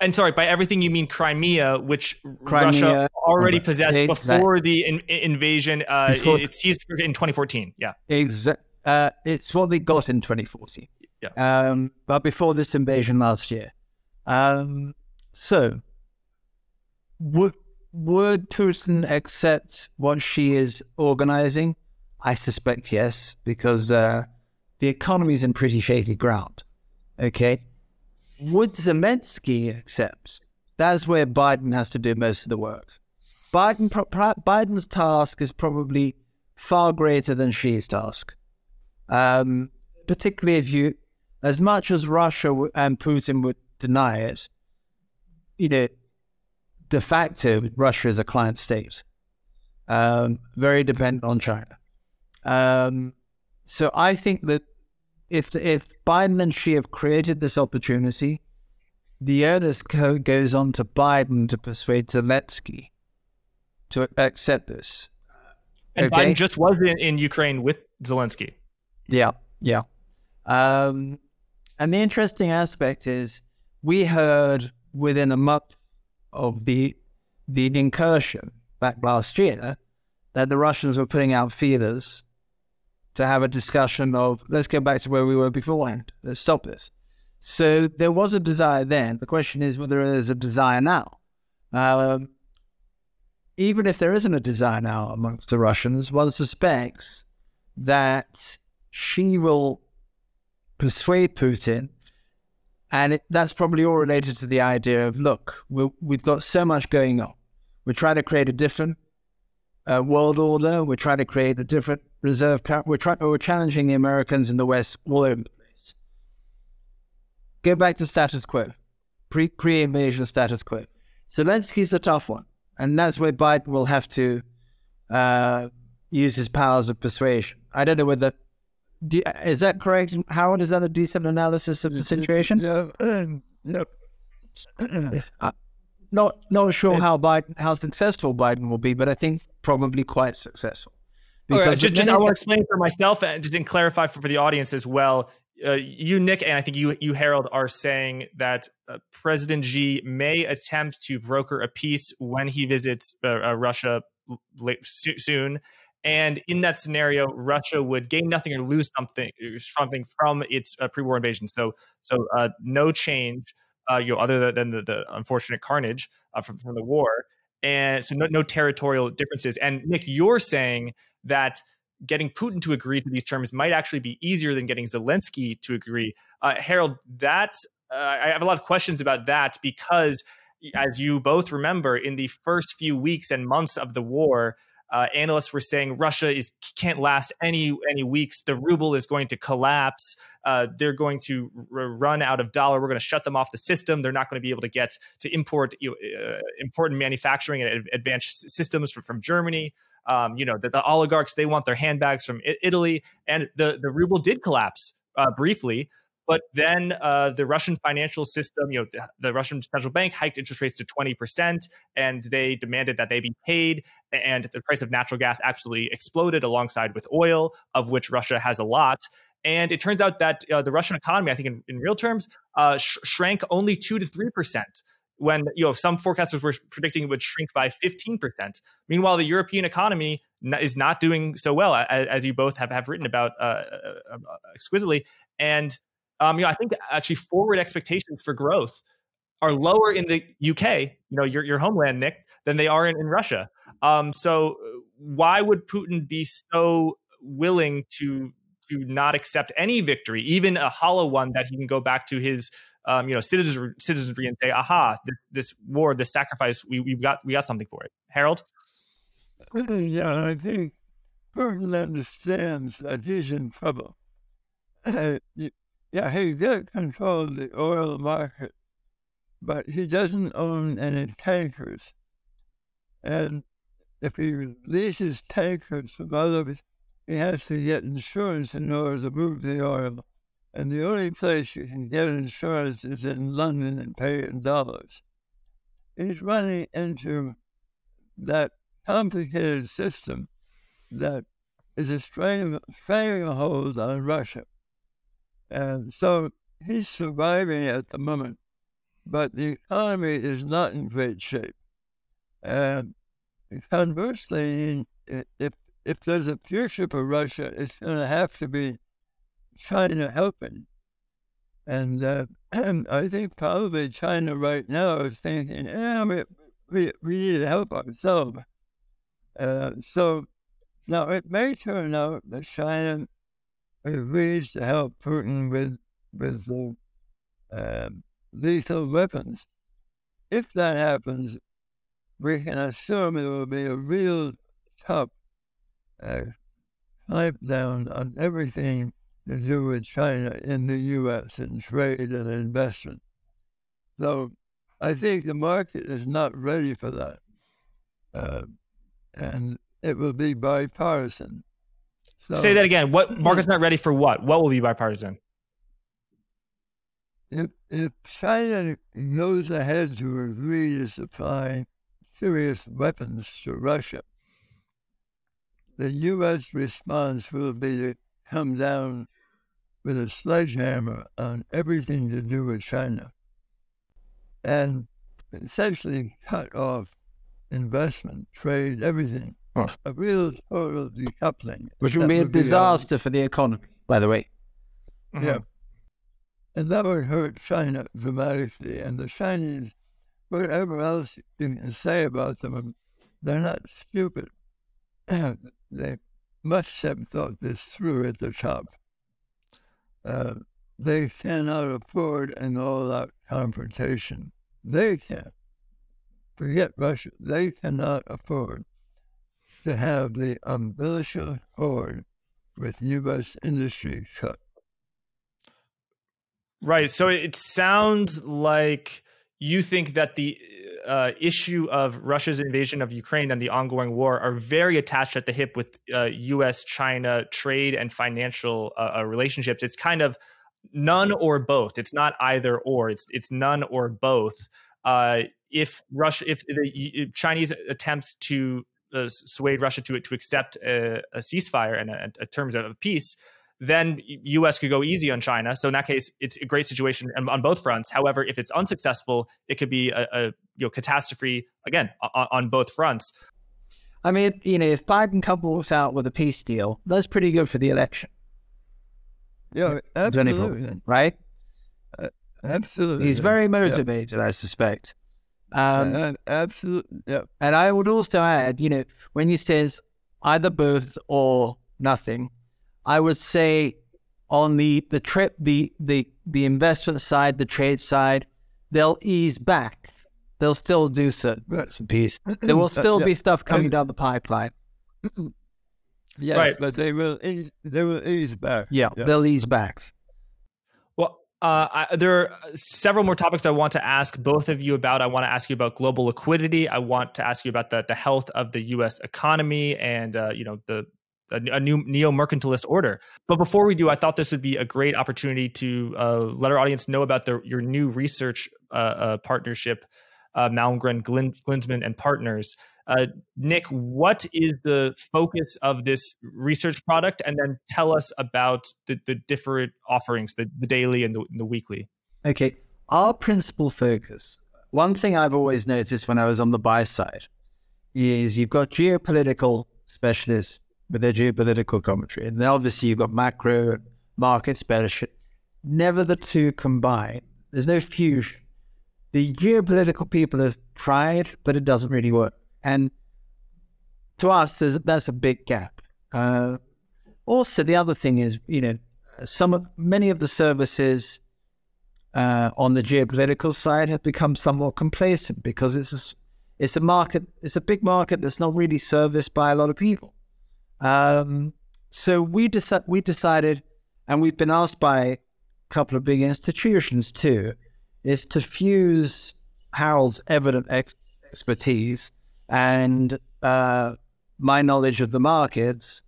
and sorry, by everything you mean Crimea, which Crimea, Russia already possessed before the in, invasion. Uh, before, it, it seized in 2014. Yeah, exactly. Uh, it's what they got in 2014. Yeah. Um, but before this invasion last year. Um, so, would would Putin accept what Xi is organizing? I suspect yes, because uh, the economy is in pretty shaky ground. Okay, would Zelensky accept? That's where Biden has to do most of the work. Biden, Biden's task is probably far greater than Xi's task. Um, particularly if you, as much as Russia and Putin would deny it, you know, de facto, Russia is a client state, um, very dependent on China. Um, so I think that if if Biden and Xi have created this opportunity, the onus goes on to Biden to persuade Zelensky to accept this. And okay? Biden just was in, in Ukraine with Zelensky. Yeah, yeah. Um, and the interesting aspect is we heard within a month of the the incursion back last year that the Russians were putting out feelers to have a discussion of let's go back to where we were beforehand. Let's stop this. So there was a desire then. The question is whether there's a desire now. Um, even if there isn't a desire now amongst the Russians, one suspects that Xi will persuade Putin. And it, that's probably all related to the idea of look, we have got so much going on. We're trying to create a different uh, world order. We're trying to create a different reserve. We're trying. We're challenging the Americans in the West all over the place. Go back to status quo, pre pre invasion status quo. Zelensky's the tough one, and that's where Biden will have to uh, use his powers of persuasion. I don't know whether do, is that correct, Howard? Is that a decent analysis of the situation? Yeah. Um, yep. Uh, not not sure how Biden how successful Biden will be, but I think probably quite successful. Because just, just I want to explain for myself and just clarify for, for the audience as well. Uh, you, Nick, and I think you, you, Harold, are saying that uh, President Xi may attempt to broker a peace when he visits uh, uh Russia late, soon. And in that scenario, Russia would gain nothing or lose something, something from its uh, pre-war invasion. So, so uh, no change uh, you know, other than the, the unfortunate carnage uh, from, from the war. And so no, no territorial differences. And Nick, you're saying that getting Putin to agree to these terms might actually be easier than getting Zelensky to agree. Uh, Harold, that uh, I have a lot of questions about that because, as you both remember, in the first few weeks and months of the war, uh, analysts were saying Russia is can't last any any weeks. The ruble is going to collapse. Uh, they're going to r- run out of dollar. We're going to shut them off the system. They're not going to be able to get to import you know, uh, important manufacturing and advanced systems from, from Germany. Um, you know the, the, oligarchs they want their handbags from I- Italy, and the the ruble did collapse uh, briefly. But then uh, the Russian financial system, you know, the, the, Russian central bank hiked interest rates to 20%, and they demanded that they be paid. And the price of natural gas absolutely exploded alongside with oil, of which Russia has a lot. And it turns out that uh, the Russian economy, I think in, in real terms, uh, sh- shrank only 2 to 3% when you know some forecasters were predicting it would shrink by 15%. Meanwhile, the European economy is not doing so well, as, as you both have, have written about uh, uh, uh, exquisitely. And um, you know, I think actually forward expectations for growth are lower in the UK, you know, your, your homeland, Nick, than they are in, in Russia. Um, so why would Putin be so willing to to not accept any victory, even a hollow one that he can go back to his um, you know citizenry, citizenry and say, "Aha, this, this war, this sacrifice, we we got we got something for it." Harold. Yeah, I think Putin understands that he's in trouble. Uh, yeah, he did control the oil market, but he doesn't own any tankers. And if he leases tankers from others, he has to get insurance in order to move the oil. And the only place you can get insurance is in London and pay in dollars. He's running into that complicated system that is a stranglehold on Russia. And so he's surviving at the moment, but the economy is not in great shape. And conversely, if if there's a future for Russia, it's going to have to be China helping. And, uh, and I think probably China right now is thinking, yeah, we, we, we need to help ourselves. Uh, so now it may turn out that China agrees to help Putin with with the uh, lethal weapons. If that happens, we can assume it will be a real tough uh, clamp down on everything to do with China in the U.S. in trade and investment. So I think the market is not ready for that. Uh, and it will be bipartisan. So, Say that again. What market's not ready for what? What will be bipartisan? If, if China goes ahead to agree to supply serious weapons to Russia, the U.S. response will be to come down with a sledgehammer on everything to do with China and essentially cut off investment, trade, everything. Huh. A real total decoupling. Which would be a disaster be for the economy, by the way. Mm-hmm. Yeah. And that would hurt China dramatically. And the Chinese, whatever else you can say about them, they're not stupid. they must have thought this through at the top. Uh, they cannot afford an all out confrontation. They can't. Forget Russia. They cannot afford to have the umbilical cord with U.S. industry cut. Right. So it sounds like you think that the uh, issue of Russia's invasion of Ukraine and the ongoing war are very attached at the hip with uh, U.S. China trade and financial uh, uh, relationships. It's kind of none or both. It's not either or. It's it's none or both. Uh, if Russia, if the Chinese attempts to uh, sway Russia to it to accept a, a ceasefire and a, a terms of peace, then U.S. could go easy on China. So in that case, it's a great situation on both fronts. However, if it's unsuccessful, it could be a, a you know catastrophe again on, on, both fronts. I mean, you know, if Biden comes out with a peace deal, that's pretty good for the election. Yeah, absolutely. Right? Uh, absolutely. He's very motivated, I suspect. Um, uh, absolutely. Yeah. And I would also add, you know, when you says either both or nothing, I would say on the the trip the the the investment side, the trade side, they'll ease back. They'll still do certain bits and pieces. There will still uh, yeah. be stuff coming down the pipeline. Yes, right. but they will ease. They will ease back. Yeah, yeah. they'll ease back. Uh, I, there are several more topics I want to ask both of you about. I want to ask you about global liquidity. I want to ask you about the the health of the U.S. economy and uh, you know the a, new neo mercantilist order. But before we do, I thought this would be a great opportunity to uh, let our audience know about the, your new research uh, uh, partnership, uh, Malmgren, Glin, Glinsman, and Partners. Uh, Nick, what is the focus of this research product? And then tell us about the, the different offerings, the, the daily and the, the weekly. Okay. Our principal focus, one thing I've always noticed when I was on the buy side, is you've got geopolitical specialists with their geopolitical commentary. And then obviously you've got macro market specialists. Never the two combine. There's no fusion. The geopolitical people have tried, but it doesn't really work. And to us, there's, that's a big gap. Uh, also, the other thing is, you know, some of many of the services uh, on the geopolitical side have become somewhat complacent because it's a, it's a market, it's a big market that's not really serviced by a lot of people. Um, so we deci- we decided, and we've been asked by a couple of big institutions too, is to fuse Harold's evident ex- expertise and uh, my knowledge of the markets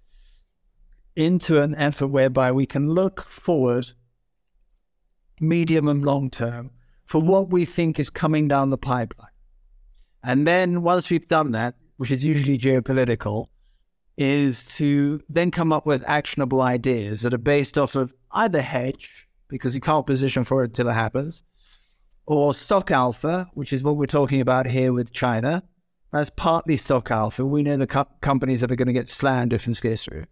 into an effort whereby we can look forward, medium and long term, for what we think is coming down the pipeline. And then once we've done that, which is usually geopolitical, is to then come up with actionable ideas that are based off of either hedge, because you can't position for it till it happens, or stock alpha, which is what we're talking about here with China. That's partly stock alpha. We know the co- companies that are going to get slammed if this goes through.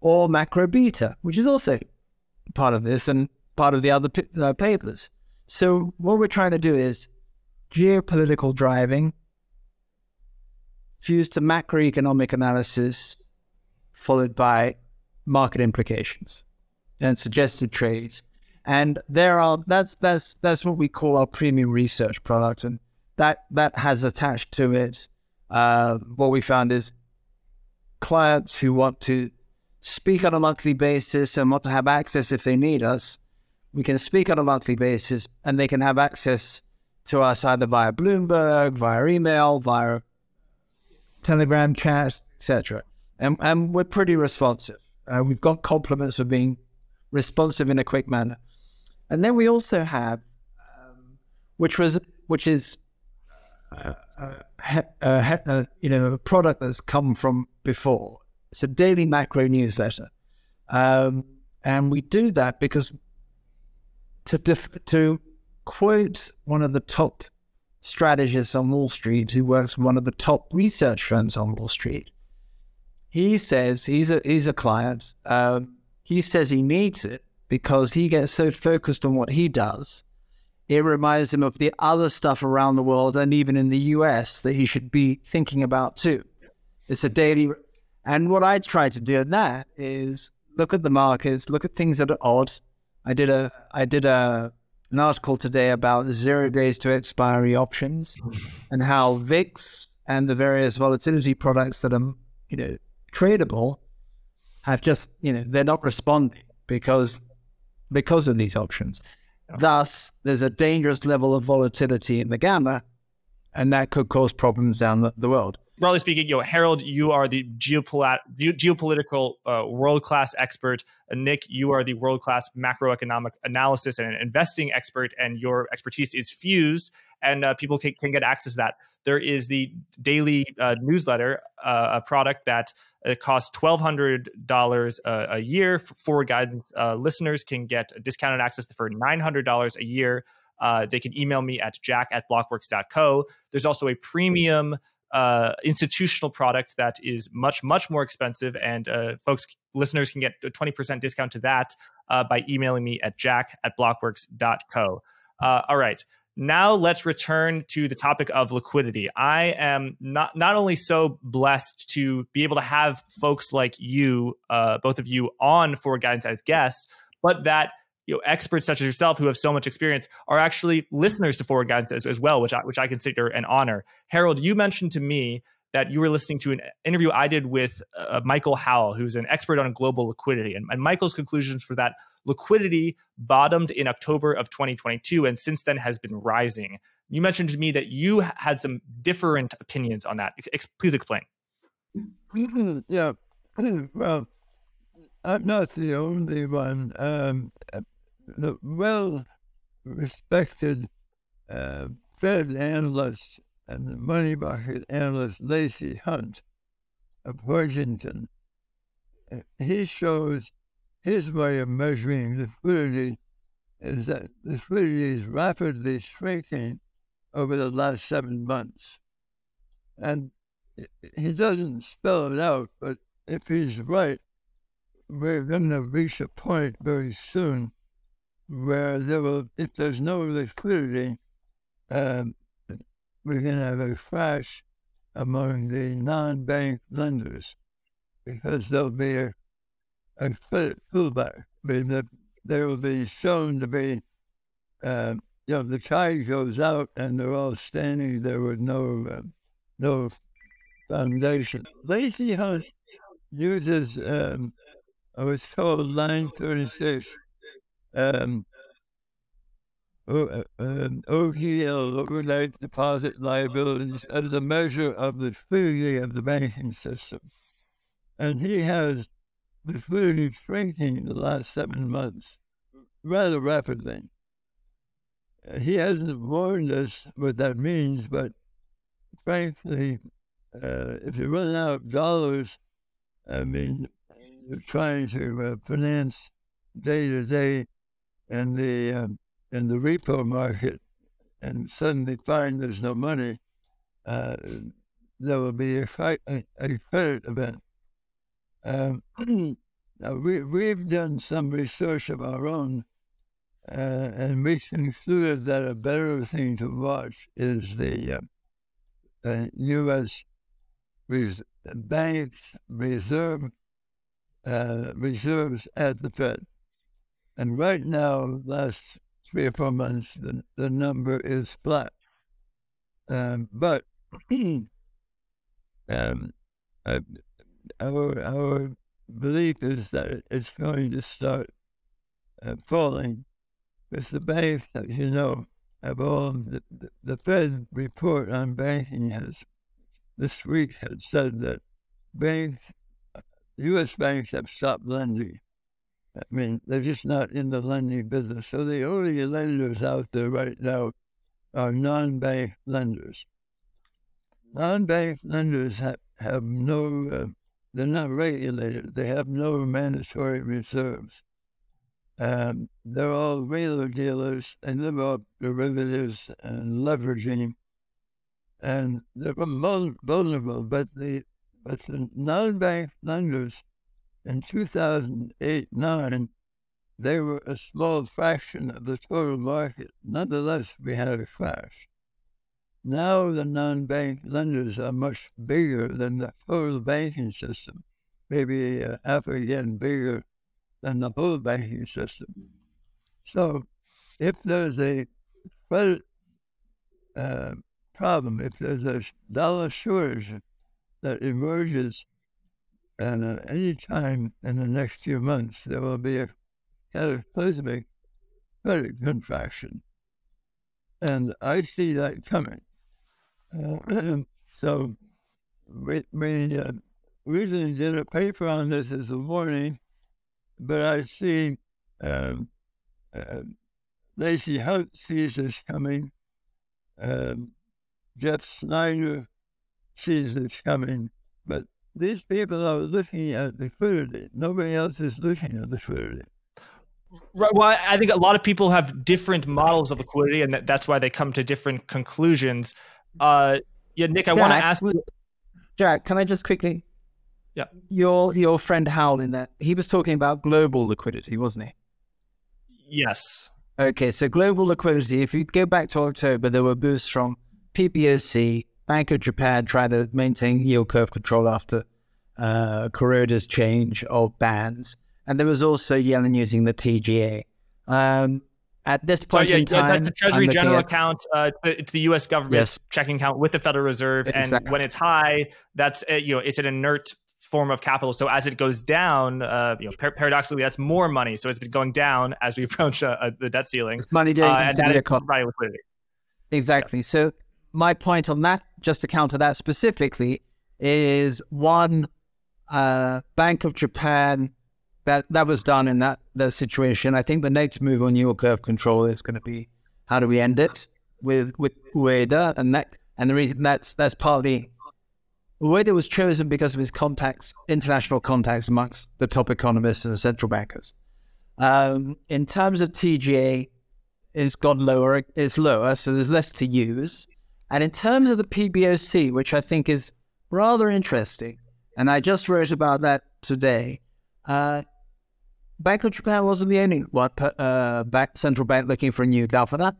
Or macro beta, which is also part of this and part of the other p- uh, papers. So what we're trying to do is geopolitical driving fused to macroeconomic analysis, followed by market implications and suggested trades. And there are that's that's that's what we call our premium research product, and that that has attached to it. Uh, what we found is clients who want to speak on a monthly basis and want to have access if they need us. We can speak on a monthly basis, and they can have access to us either via Bloomberg, via email, via Telegram chat, etc. And, and we're pretty responsive. Uh, we've got compliments for being responsive in a quick manner. And then we also have, um, which was which is, uh, uh, uh, you know, a product that's come from before. It's a daily macro newsletter, um, and we do that because to def- to quote one of the top strategists on Wall Street who works for one of the top research firms on Wall Street. He says he's a he's a client. Um, he says he needs it because he gets so focused on what he does. It reminds him of the other stuff around the world and even in the US that he should be thinking about too. It's a daily, and what I try to do in that is look at the markets, look at things that are odd. I did a I did a an article today about zero days to expiry options and how VIX and the various volatility products that are, you know, tradable have just, you know, they're not responding because because of these options. Thus, there's a dangerous level of volatility in the gamma, and that could cause problems down the, the world broadly speaking, you know, Harold, you are the geopolit- geopolitical uh, world class expert. Uh, Nick, you are the world class macroeconomic analysis and investing expert, and your expertise is fused, and uh, people can, can, get access to that. There is the daily uh, newsletter, uh, a product that uh, costs twelve hundred dollars a year. For guidance, listeners can get discounted access for nine hundred dollars a year. Uh, they can email me at jack at blockworks.co. There's also a premium uh, institutional product that is much much more expensive and uh, folks listeners can get a 20% discount to that uh, by emailing me at jack at blockworks.co uh, all right. Now let's return to the topic of liquidity. I am not not only so blessed to be able to have folks like you uh, both of you on for guidance as guests but that you know, experts such as yourself who have so much experience are actually listeners to forward guidance as, as well, which I, which I consider an honor. Harold, you mentioned to me that you were listening to an interview I did with uh, Michael Howell, who's an expert on global liquidity. And, and, Michael's conclusions were that liquidity bottomed in October of 2022 and since then has been rising. You mentioned to me that you had some different opinions on that. Ex- please explain. Yeah. well, I'm not the only one. Um, the well respected uh, Fed analyst and the money market analyst Lacy Hunt of Hoisington, uh, he shows his way of measuring liquidity is that liquidity is rapidly shrinking over the last seven months. And he doesn't spell it out, but if he's right, we're going to reach a point very soon where there will, if there's no liquidity, um, we're going to have a crash among the non-bank lenders because there'll be a, a pullback. I mean, the, they will be shown to be, uh, you know, the tide goes out and they're all standing there with no, uh, no foundation. Lacy Hunt uses, um, I was told, line 36, um, uh, um, OGL, overnight deposit liabilities, as a measure of the liquidity of the banking system. And he has liquidity shrinking in the last seven months rather rapidly. He hasn't warned us what that means, but frankly, uh, if you run out of dollars, I mean, trying to uh, finance day to day and the um, in the repo market and suddenly find there's no money, uh, there will be a, a, a credit event. Um, now we, we've done some research of our own, uh, and we concluded that a better thing to watch is the uh, U.S. Res- banks reserve uh, reserves at the Fed. And right now, last three or four months, the, the number is flat. Um, but um, uh, our, our belief is that it's going to start uh, falling because the banks, as you know, have all the, the, the Fed report on banking has this week had said that banks, U.S. banks have stopped lending. I mean, they're just not in the lending business. So the only lenders out there right now are non-bank lenders. Non-bank lenders have, have no, uh, they're not regulated. They have no mandatory reserves. Um, they're all regular dealers and live off derivatives and leveraging. And they're vulnerable, but the, but the non-bank lenders in 2008 9, they were a small fraction of the total market. Nonetheless, we had a crash. Now the non bank lenders are much bigger than the total banking system, maybe uh, half again bigger than the whole banking system. So if there's a credit uh, problem, if there's a dollar shortage that emerges and uh, any time in the next few months, there will be a cataclysmic credit contraction. And I see that coming. Uh, so we, we uh, recently did a paper on this as a warning, but I see um, uh, Lacy Hunt sees this coming. Um, Jeff Snider sees this coming, but these people are looking at liquidity. Nobody else is looking at liquidity. Right. Well, I think a lot of people have different models of liquidity, and that's why they come to different conclusions. Uh, yeah, Nick, I want to ask. Jack, can I just quickly? Yeah. Your your friend Howell in that he was talking about global liquidity, wasn't he? Yes. Okay, so global liquidity. If you go back to October, there were boosts from PBOC, Bank of Japan trying to maintain yield curve control after uh, Kuroda's change of bands. And there was also Yellen using the TGA. Um, at this point so, yeah, in time, yeah, that's a Treasury General at, account. Uh, it's the U.S. government's yes. checking account with the Federal Reserve, exactly. and when it's high, that's uh, you know it's an inert form of capital. So as it goes down, uh, you know, par- paradoxically, that's more money. So it's been going down as we approach uh, the debt ceiling. It's money uh, and that is providing liquidity. Exactly. Yeah. So my point on that, just to counter that specifically, is one, uh, Bank of Japan, that that was done in that that situation. I think the next move on yield curve control is going to be how do we end it with with Ueda, and that and the reason that's that's partly Ueda was chosen because of his contacts, international contacts amongst the top economists and the central bankers. Um, in terms of TGA, it's gone lower. It's lower, so there's less to use. And in terms of the PBOC, which I think is rather interesting, and I just wrote about that today. Uh, Bank of Japan wasn't the only one, uh, bank, central bank looking for a new governor.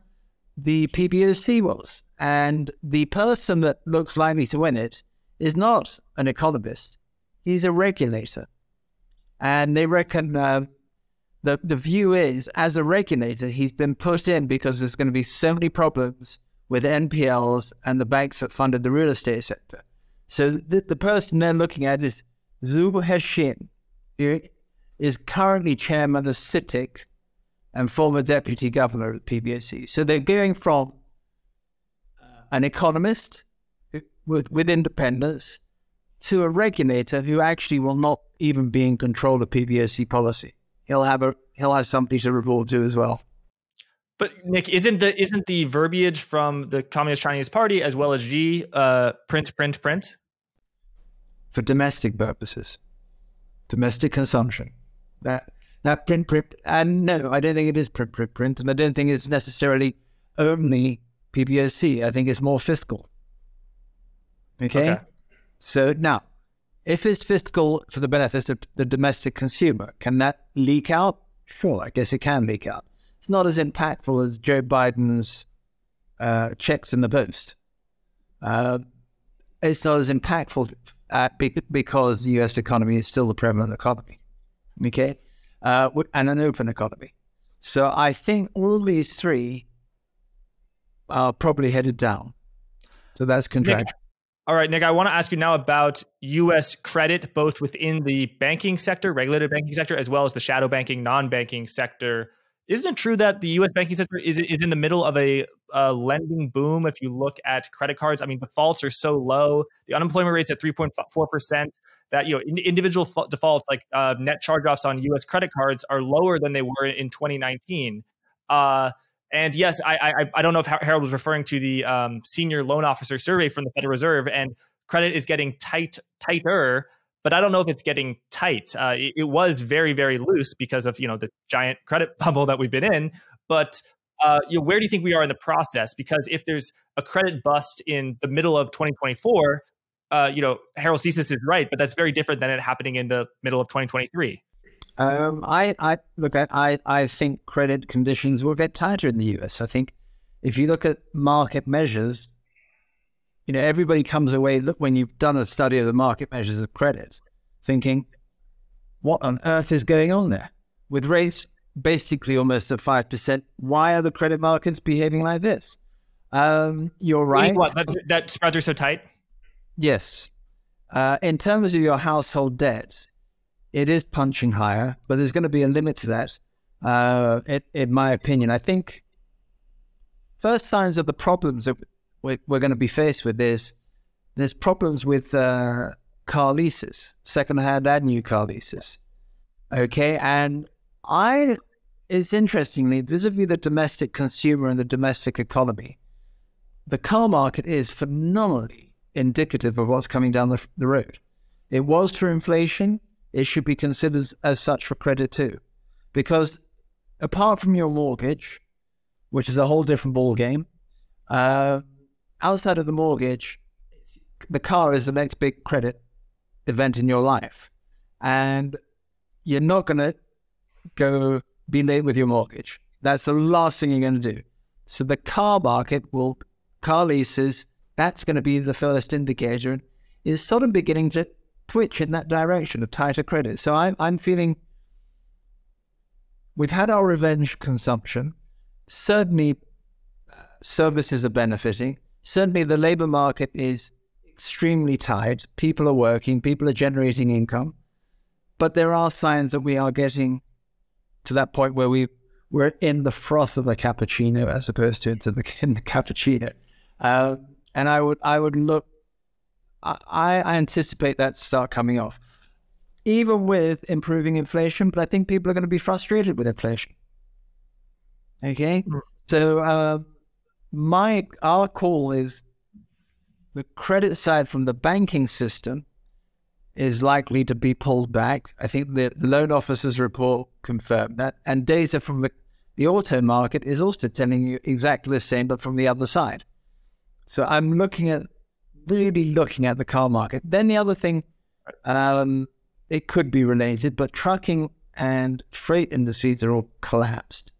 The PBOC was. And the person that looks likely to win it is not an economist, he's a regulator. And they reckon uh, the, the view is, as a regulator, he's been put in because there's going to be so many problems with NPLs and the banks that funded the real estate sector. So the, the person they're looking at is Zhu Hexin, who is currently chairman of CITIC and former deputy governor of the PBOC. So they're going from uh, an economist with, with independence to a regulator who actually will not even be in control of PBOC policy he'll have a he'll have somebody to report to as well. But Nick, isn't the isn't the verbiage from the Communist Chinese Party as well as Xi uh, print, print, print for domestic purposes, domestic consumption? That that print, print, and no, I don't think it is print, print, print, and I don't think it's necessarily only PBOC. I think it's more fiscal. Okay, okay. so now if it's fiscal for the benefit of the domestic consumer, can that leak out? Sure, I guess it can leak out. It's not as impactful as Joe Biden's uh, checks in the post. Uh, it's not as impactful uh, because the US economy is still the prevalent economy, okay, uh, and an open economy. So I think all these three are probably headed down. So that's contractual. All right, Nick, I want to ask you now about US credit, both within the banking sector, regulated banking sector, as well as the shadow banking, non banking sector. Isn't it true that the US banking sector is, is in the middle of a, lending boom? If you look at credit cards, I mean, defaults are so low. The unemployment rate's at 3.4%. That, you know, individual defaults, like uh, net charge offs on US credit cards, are lower than they were in 2019. Uh, and yes, I, I, I don't know if Harold was referring to the um, senior loan officer survey from the Federal Reserve, and credit is getting tight tighter, but I don't know if it's getting tight. Uh, it, it, was very very loose because of you know the giant credit bubble that we've been in. But uh, you know, where do you think we are in the process? Because if there's a credit bust in the middle of 2024, uh, you know Harold's thesis is right, but that's very different than it happening in the middle of 2023. Um, I, I look I, I think credit conditions will get tighter in the US. I think if you look at market measures, you know, everybody comes away look when you've done a study of the market measures of credit, thinking, what on earth is going on there? With rates basically almost at five percent, why are the credit markets behaving like this? Um, you're right. What that, that spreads are so tight. Yes. Uh, in terms of your household debts, it is punching higher, but there's going to be a limit to that, uh, in, in, my opinion. I think first signs of the problems that we're, we're going to be faced with is there's problems with uh, car leases, second-hand and new car leases. Okay, and I, it's interestingly, vis-a-vis the domestic consumer and the domestic economy, the car market is phenomenally indicative of what's coming down the, the road. It was for inflation it should be considered as such for credit too. Because apart from your mortgage, which is a whole different ball game, uh, outside of the mortgage, the car is the next big credit event in your life. And you're not going to go be late with your mortgage. That's the last thing you're going to do. So the car market will, car leases, that's going to be the first indicator, is sort of beginning to twitch in that direction of tighter credit. So I'm, I'm feeling we've had our revenge consumption. Certainly, uh, services are benefiting. Certainly, the labor market is extremely tight. People are working, people are generating income. But there are signs that we are getting to that point where we, we're in the froth of a cappuccino as opposed to into the, in the cappuccino. Uh, and I would I would look I, I anticipate that to start coming off. even with improving inflation. But I think people are going to be frustrated with inflation. Okay, mm. so uh, my our call is the credit side from the banking system is likely to be pulled back. I think the, loan officers report confirmed that, and data from the the auto market is also telling you exactly the same, but from the other side. So I'm looking at really looking at the car market. Then the other thing, um, it could be related, but trucking and freight indices are all collapsed.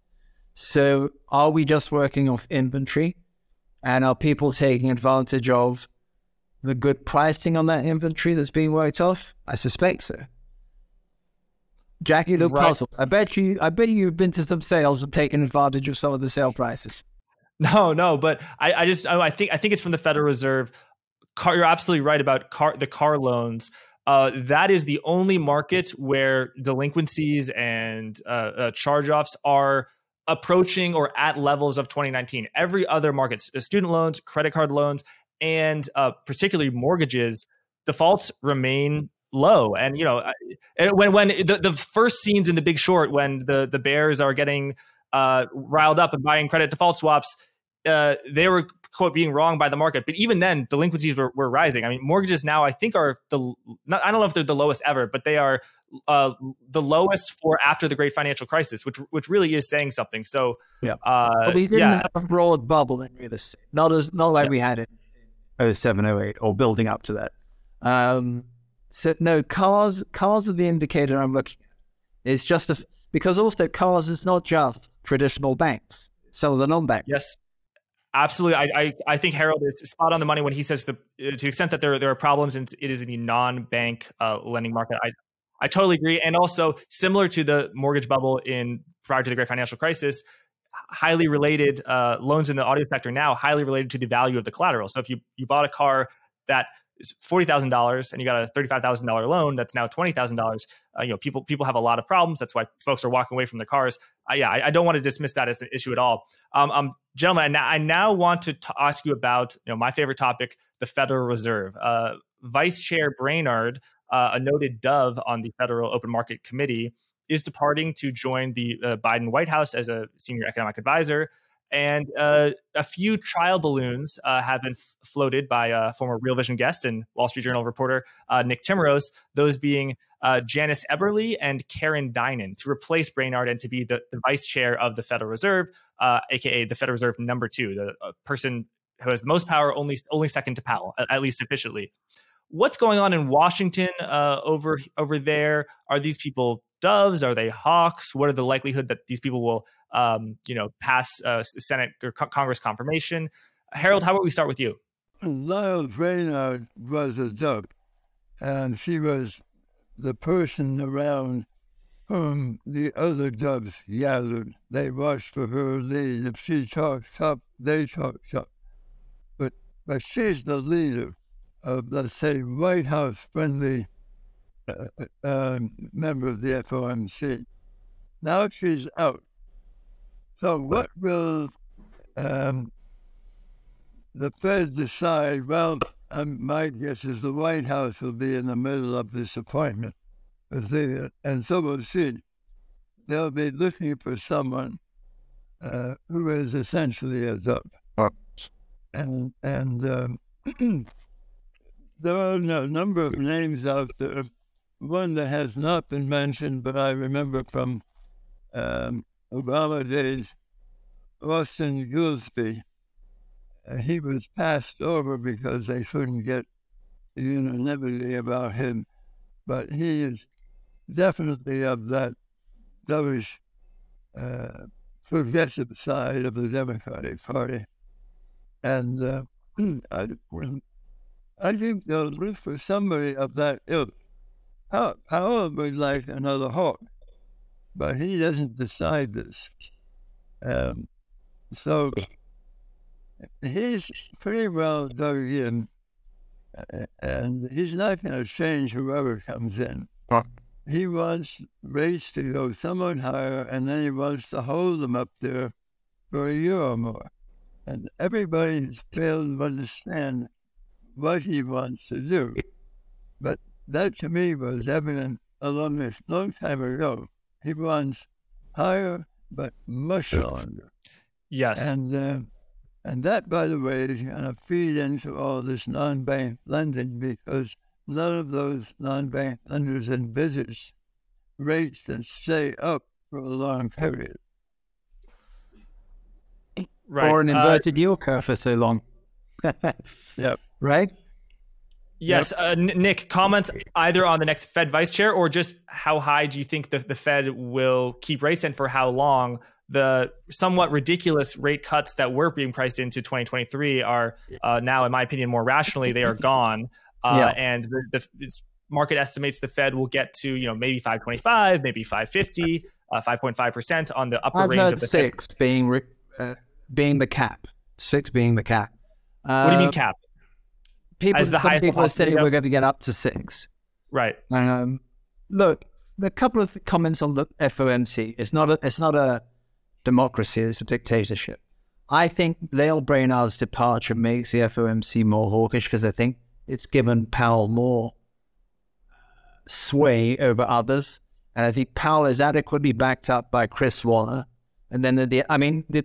So are we just working off inventory? And are people taking advantage of the good pricing on that inventory that's being worked off? I suspect so. Jackie, look right. puzzled. I bet you. I bet you've been to some sales and taken advantage of some of the sale prices. No, no, but I, I just, I think, I think it's from the Federal Reserve. Car, you're absolutely right about car, the car loans. Uh, that is the only market where delinquencies and uh, uh, charge-offs are approaching or at levels of 2019. Every other market, student loans, credit card loans, and uh, particularly mortgages, defaults remain low. And you know, when when the, the first scenes in The Big Short, when the the bears are getting uh, riled up and buying credit default swaps, uh, they were quote being wrong by the market. But even then, delinquencies were, were rising. I mean, mortgages now I think are the not, I don't know if they're the lowest ever, but they are uh, the lowest for after the great financial crisis, which which really is saying something. So yeah, uh, but we didn't yeah. have a broad bubble in real estate, not as not like yeah. we had in 07, 08, or building up to that. Um, so no, cars cars are the indicator I'm looking at. It's just a because also cars is not just traditional banks. Some of the non-banks. Yes. Absolutely, I, I, I think Harold is spot on the money when he says the to the extent that there there are problems and it is in the non-bank uh, lending market. I I totally agree, and also similar to the mortgage bubble in prior to the great financial crisis, highly related uh, loans in the auto sector now highly related to the value of the collateral. So if you you bought a car that is forty thousand dollars and you got a thirty five thousand dollar loan that's now twenty thousand uh, dollars. You know, people people have a lot of problems. That's why folks are walking away from the cars. Uh, yeah, I, I, don't want to dismiss that as an issue at all. Um, um gentlemen, I now, I now want to t- ask you about you know my favorite topic, the Federal Reserve. Uh, Vice Chair Brainard, uh, a noted dove on the Federal Open Market Committee, is departing to join the uh, Biden White House as a senior economic advisor. And uh, a few trial balloons uh, have been f- floated by a former Real Vision guest and Wall Street Journal reporter uh, Nick Timiraos, those being uh, Janice Eberly and Karen Dynan to replace Brainard and to be the, the vice chair of the Federal Reserve, aka uh, the Federal Reserve number two, the person who has the most power, only only second to Powell, at least officially. What's going on in Washington over over there? Are these people doves? Are they hawks? What are the likelihood that these people will, um, you know, pass uh, Senate or co- Congress confirmation? Harold, how about we start with you? Lael Brainard was a dove, and she was the person around whom the other doves gathered. They watched for her lead. If she talks up, they talk up. But but she's the leader of, let's say, White House friendly uh, uh, member of the FOMC. Now she's out. So what will um, the Fed decide? Well, um, my guess is the White House will be in the middle of this appointment. And so we'll see. They'll be looking for someone uh, who is essentially a dub. And, and um, there are a number of names out there one that has not been mentioned, but I remember from um, Obama days, Austin Goolsbee. Uh, he was passed over because they couldn't get unanimity about him, but he is definitely of that dovish uh, progressive side of the Democratic Party. And uh, I, I think they'll look for somebody of that ilk. Powell would like another hawk, but he doesn't decide this. Um, so he's pretty well dug in, and he's not going to change whoever comes in. He wants rates to go somewhat higher, and then he wants to hold them up there for a year or more. And everybody's failed to understand what he wants to do. But that to me was evident along this long time ago. He wants higher, but much longer. Yes. And uh, and that, by the way, is going to feed into all this non-bank lending because none of those non-bank lenders and envisage rates that stay up for a long period. right. Or an Uh, inverted yield curve for so long. Yep. Right? Yes, uh, Nick, comments either on the next Fed vice chair or just how high do you think the, the Fed will keep rates and for how long? The somewhat ridiculous rate cuts that were being priced into 2023 are uh, now, in my opinion, more rationally, they are gone. Uh, Yeah. And the, the it's, market estimates the Fed will get to, you know, maybe 525, maybe 550, uh, 5.5% on the upper I've range of the Fed. six being re- uh, being the cap. Six being the cap. Uh, What do you mean cap? People, as the some highest people are saying we're going to get up to six. Right. Um, look, a couple of comments on the FOMC. It's not a, it's not a democracy. It's a dictatorship. I think Lael Brainard's departure makes the FOMC more hawkish because I think it's given Powell more sway over others, and I think Powell is adequately backed up by Chris Waller. And then the, I mean, the,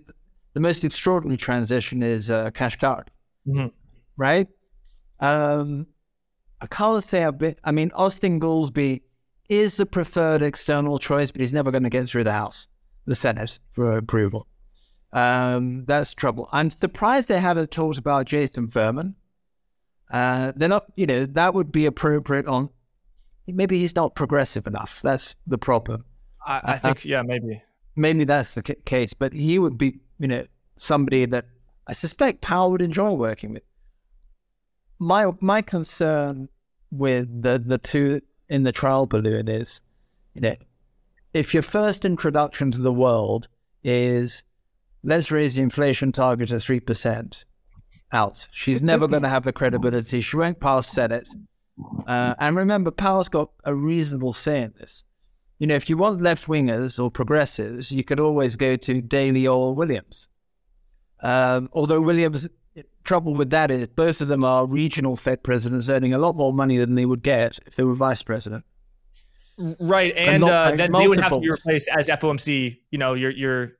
the most extraordinary transition is uh, Kashkari, Mhm. right? Um, I can't say a bit. I mean, Austin Goolsbee is the preferred external choice, but he's never going to get through the House, the Senate for approval. Um, that's trouble. I'm surprised they haven't talked about Jason Furman. Uh, they're not, you know, that would be appropriate on. Maybe he's not progressive enough. That's the problem. I, I think, yeah, maybe. Maybe that's the ca- case, but he would be, you know, somebody that I suspect Powell would enjoy working with. My my concern with the the two in the trial balloon is, you know, if your first introduction to the world is let's raise the inflation target to three percent, out. She's never going to have the credibility. She won't pass Senate. Uh, and remember, Powell's got a reasonable say in this. You know, if you want left wingers or progressives, you could always go to Daly or Williams. Um, although Williams, trouble with that is both of them are regional Fed presidents earning a lot more money than they would get if they were vice president. Right, and not uh, then they would have to be replaced as FOMC. You know, you're you're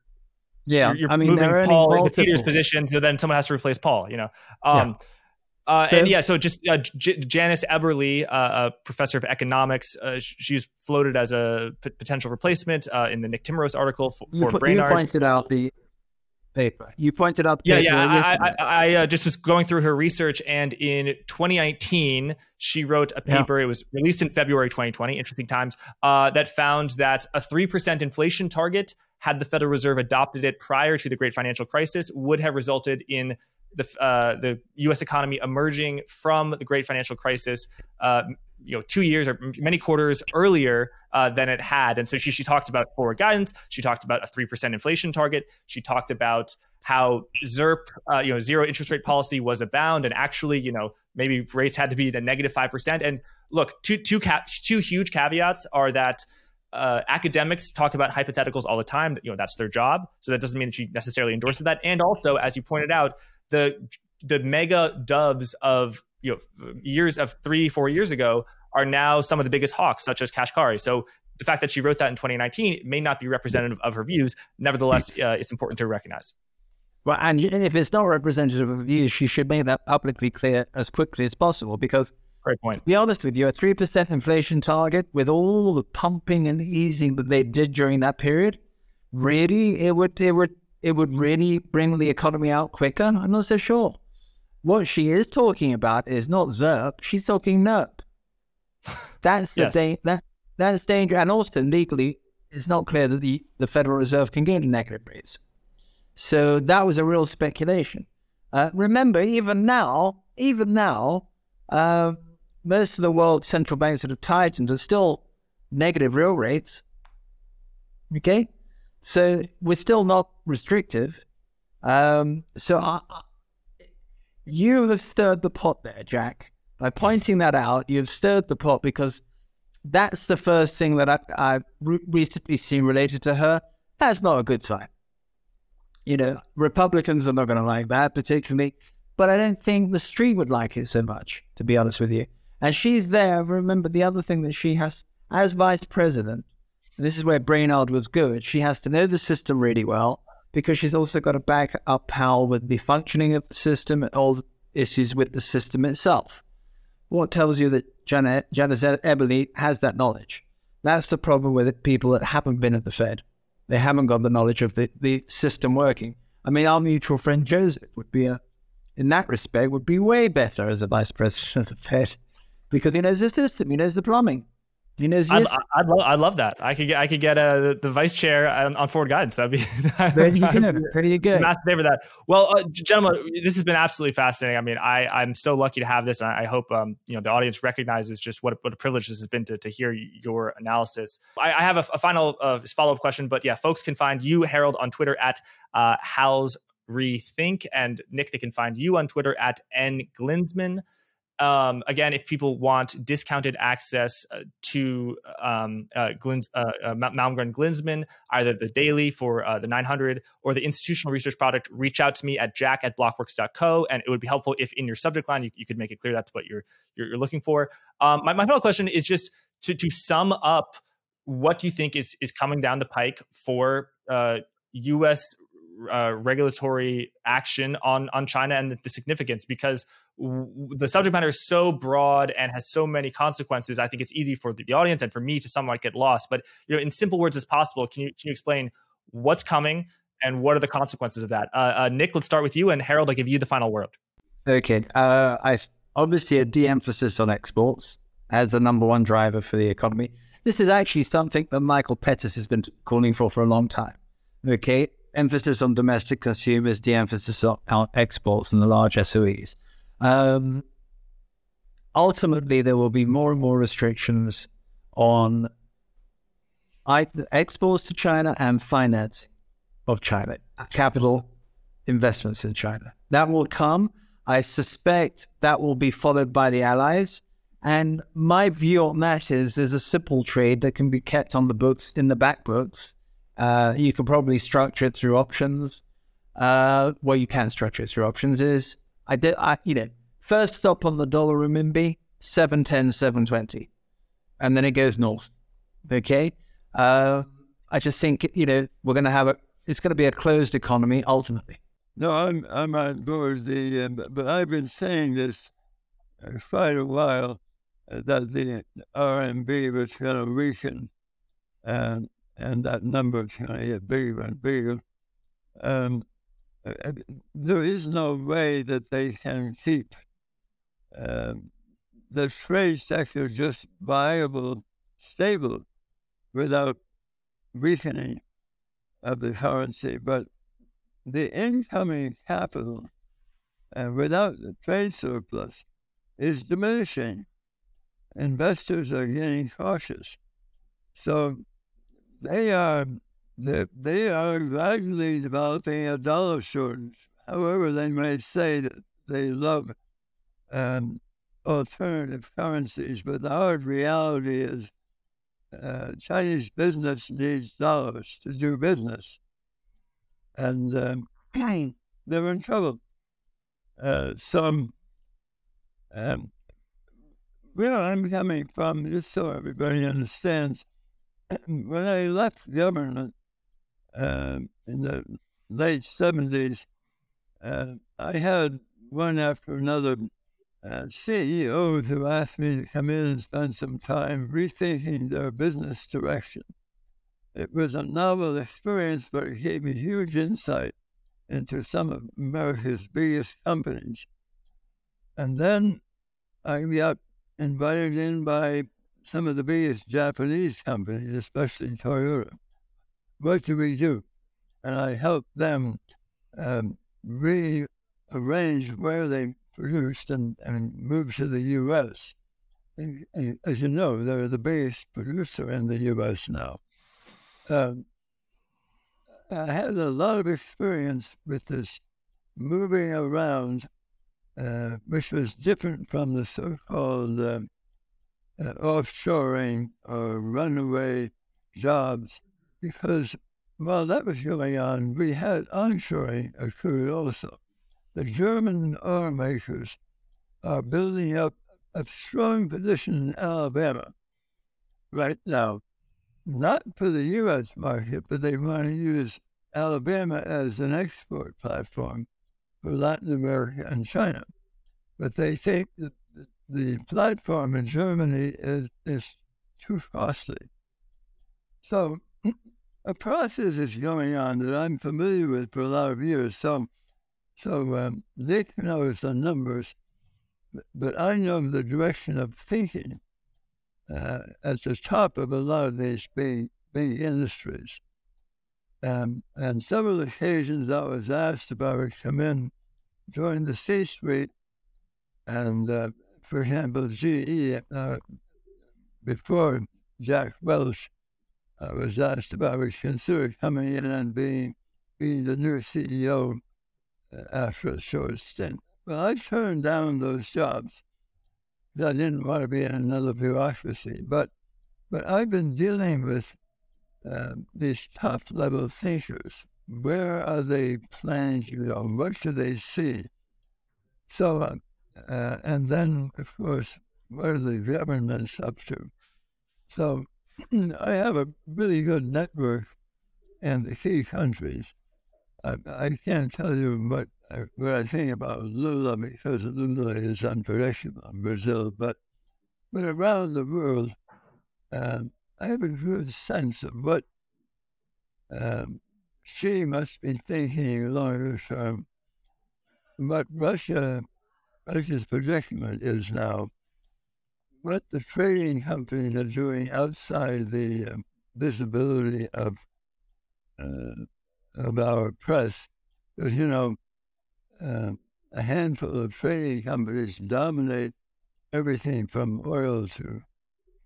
Yeah, you're, you're I mean, moving Paul into Peter's position, so then someone has to replace Paul. You know, um, uh, So- and yeah, so just uh, J- Janice Eberly, uh, a professor of economics, uh, sh- she was floated as a p- potential replacement uh, in the Nick Timiraos article for, You, for you Brainard. pointed out the paper. You pointed out Yeah, yeah. I. I, I, uh, just was going through her research, and in 2019, she wrote a Yeah. paper. It was released in February 2020. Interesting times. Uh, that found that a three percent inflation target, had the Federal Reserve adopted it prior to the Great Financial Crisis, would have resulted in the uh, the U.S. economy emerging from the Great Financial Crisis. You know, two years or many quarters earlier uh, than it had, and so she she talked about forward guidance. She talked about a three percent inflation target. She talked about how ZERP, uh, you know, zero interest rate policy was abound, and actually, you know, maybe rates had to be at negative five percent. And look, two two cap two huge caveats are that uh, academics talk about hypotheticals all the time. You know that's their job, so that doesn't mean that she necessarily endorses that. And also, as you pointed out, the the mega doves of you know years of three four years ago are now some of the biggest hawks, such as Kashkari. So the fact that she wrote that in 2019 may not be representative of her views. Nevertheless, uh, it's important to recognize. Well, and if it's not representative of views, she should make that publicly clear as quickly as possible. Because, Great point. to be honest with you, a 3% inflation target with all the pumping and easing that they did during that period, really, it would, it would, it would really bring the economy out quicker. I'm not so sure. What she is talking about is not ZERP, she's talking NERP. That's the Yes. da- that, that's danger. And also, legally, it's not clear that the, the Federal Reserve can get negative rates. So that was a real speculation. Uh, remember, even now, even now, uh, most of the world's central banks that have tightened are still negative real rates. Okay, so we're still not restrictive. Um, so I, I- you have stirred the pot there, Jack. By pointing that out, you've stirred the pot because that's the first thing that I, I've recently seen related to her. That's not a good sign you know, Republicans are not going to like that particularly, but I don't think the street would like it so much, to be honest with you. And she's there. Remember, the other thing that she has as vice president, this is where Brainard was good, she has to know the system really well because she's also got to back up Powell with the functioning of the system and all the issues with the system itself. What tells you that Janet, Janet Eberly has that knowledge? That's the problem with people that haven't been at the Fed. They haven't got the knowledge of the, the system working. I mean, our mutual friend Joseph would be a, in that respect, would be way better as a vice president of the Fed because he knows the system, he knows the plumbing. You know, I'd, I'd, love, I'd love that. I could get, I could get uh, the vice chair on, on, forward guidance. That'd be there you go. Pretty good. go. Massive favor that. Well, uh, gentlemen, this has been absolutely fascinating. I mean, I, I'm so lucky to have this. I, I hope um, you know the audience recognizes just what what a privilege this has been to, to hear your analysis. I, I have a, a final uh, follow up question, but yeah, folks can find you Harold on Twitter at uh, Hal's Rethink, and Nick they can find you on Twitter at n glinsman um, again, if people want discounted access uh, to um, uh, Glins, uh, uh, Malmgren Glinsman, either the daily for uh, the 900 or the institutional research product, reach out to me at jack at blockworks.co. And it would be helpful if in your subject line you, you could make it clear that's what you're, you're, you're looking for. Um, my, my final question is just to, to sum up what do you think is, is coming down the pike for US uh, regulatory action on on China and the, the significance because the subject matter is so broad and has so many consequences. I think it's easy for the, audience and for me to somewhat get lost. But you know, in simple words as possible, can you can you explain what's coming and what are the consequences of that? Uh, uh, Nick, let's start with you, and Harold, I give you the final word. Okay, uh, I obviously a de-emphasis on exports as the number one driver for the economy. This is actually something that Michael Pettis has been calling for for a long time. Okay, emphasis on domestic consumers, de-emphasis on exports and the large SOEs. Um, ultimately, there will be more and more restrictions on exports to China and finance of China, capital investments in China. That will come. I suspect that will be followed by the allies. And my view on that is there's a simple trade that can be kept on the books in the back books uh, you can probably structure it through options. Uh, well, you can structure it through options. Is I did, I, you know, first stop on the dollar renminbi, 710, 720. And then it goes north. Okay. Uh, I just think, you know, we're going to have a, it's going to be a closed economy ultimately. No, I'm, I'm on board. The, uh, but I've been saying this uh, quite a while uh, that the RMB was going to weaken. And and that number is going to get bigger and bigger. Um, uh, uh, there is no way that they can keep um, the trade sector just viable, stable, without weakening of the currency. But the incoming capital, uh, without the trade surplus, is diminishing. Investors are getting cautious. So they are they, they are gradually developing a dollar shortage. However, they may say that they love um, alternative currencies, but the hard reality is uh, Chinese business needs dollars to do business, and um, they're in trouble. Uh, some, um, where I'm coming from, just so everybody understands, when I left government uh, in the late 70s, uh, I had one after another uh, CEOs who asked me to come in and spend some time rethinking their business direction. It was a novel experience, but it gave me huge insight into some of America's biggest companies. And then I got invited in by some of the biggest Japanese companies, especially Toyota. What do we do? And I helped them um, rearrange where they produced and, and move to the U.S. And, and as you know, they're the biggest producer in the U.S. now. Um, I had a lot of experience with this moving around, uh, which was different from the so-called um, uh, offshoring or runaway jobs because while that was going on, we had onshoring occurred also. The German automakers are building up a strong position in Alabama. right now, not for the U.S. market, but they want to use Alabama as an export platform for Latin America and China. But they think that the platform in Germany is, is too costly. So a process is going on that I'm familiar with for a lot of years. So, so um, Nick knows the numbers, but I know the direction of thinking uh, at the top of a lot of these big, big industries. Um, and several occasions I was asked if I would come in, join the C-suite, and uh, for example, GE, uh, before Jack Welch I was asked if I would consider coming in and being, being the new CEO uh, after a short stint. Well, I turned down those jobs. I didn't want to be in another bureaucracy, but but I've been dealing with uh, these top level thinkers. Where are they planning to go? What do they see? So, uh, uh, and then, of course, what are the governments up to? So, I have a really good network in the key countries. I, I can't tell you what, I, what I think about Lula because Lula is unpredictable in Brazil, but, but around the world, um, I have a good sense of what um, Xi must be thinking longer term. What Russia, Russia's predicament is now what the trading companies are doing outside the uh, visibility of uh, of our press, because you know uh, a handful of trading companies dominate everything from oil to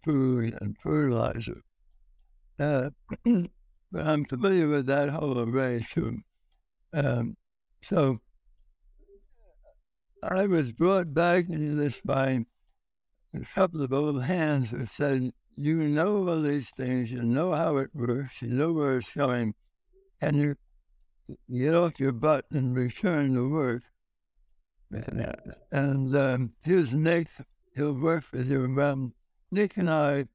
food and fertilizer. Uh, but I'm familiar with that whole array too. Um, so I was brought back into this by a couple of old hands that said, You know all these things, you know how it works, you know where it's going, and you get off your butt and return to work. And um, here's Nick, he'll work with you. Um, Nick and I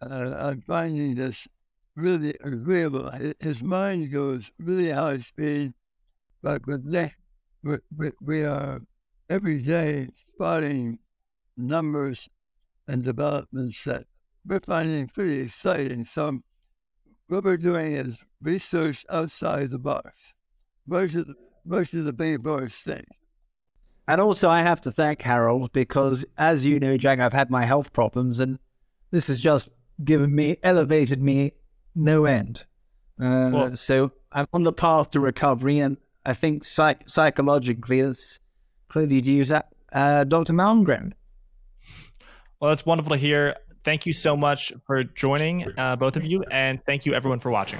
uh, are finding this really agreeable. His mind goes really high speed, but with Nick, we, we, we are every day spotting numbers and developments that we're finding pretty exciting. So what we're doing is research outside the box. Most of the, most of the big boys think. And also, I have to thank Harold because, as you know, Jack, I've had my health problems, and this has just given me, elevated me no end. Uh, well, so I'm on the path to recovery, and I think psych- psychologically, it's clearly due to uh, Dr. Malmgren. Well, that's wonderful to hear. Thank you so much for joining, uh, both of you, and thank you everyone for watching.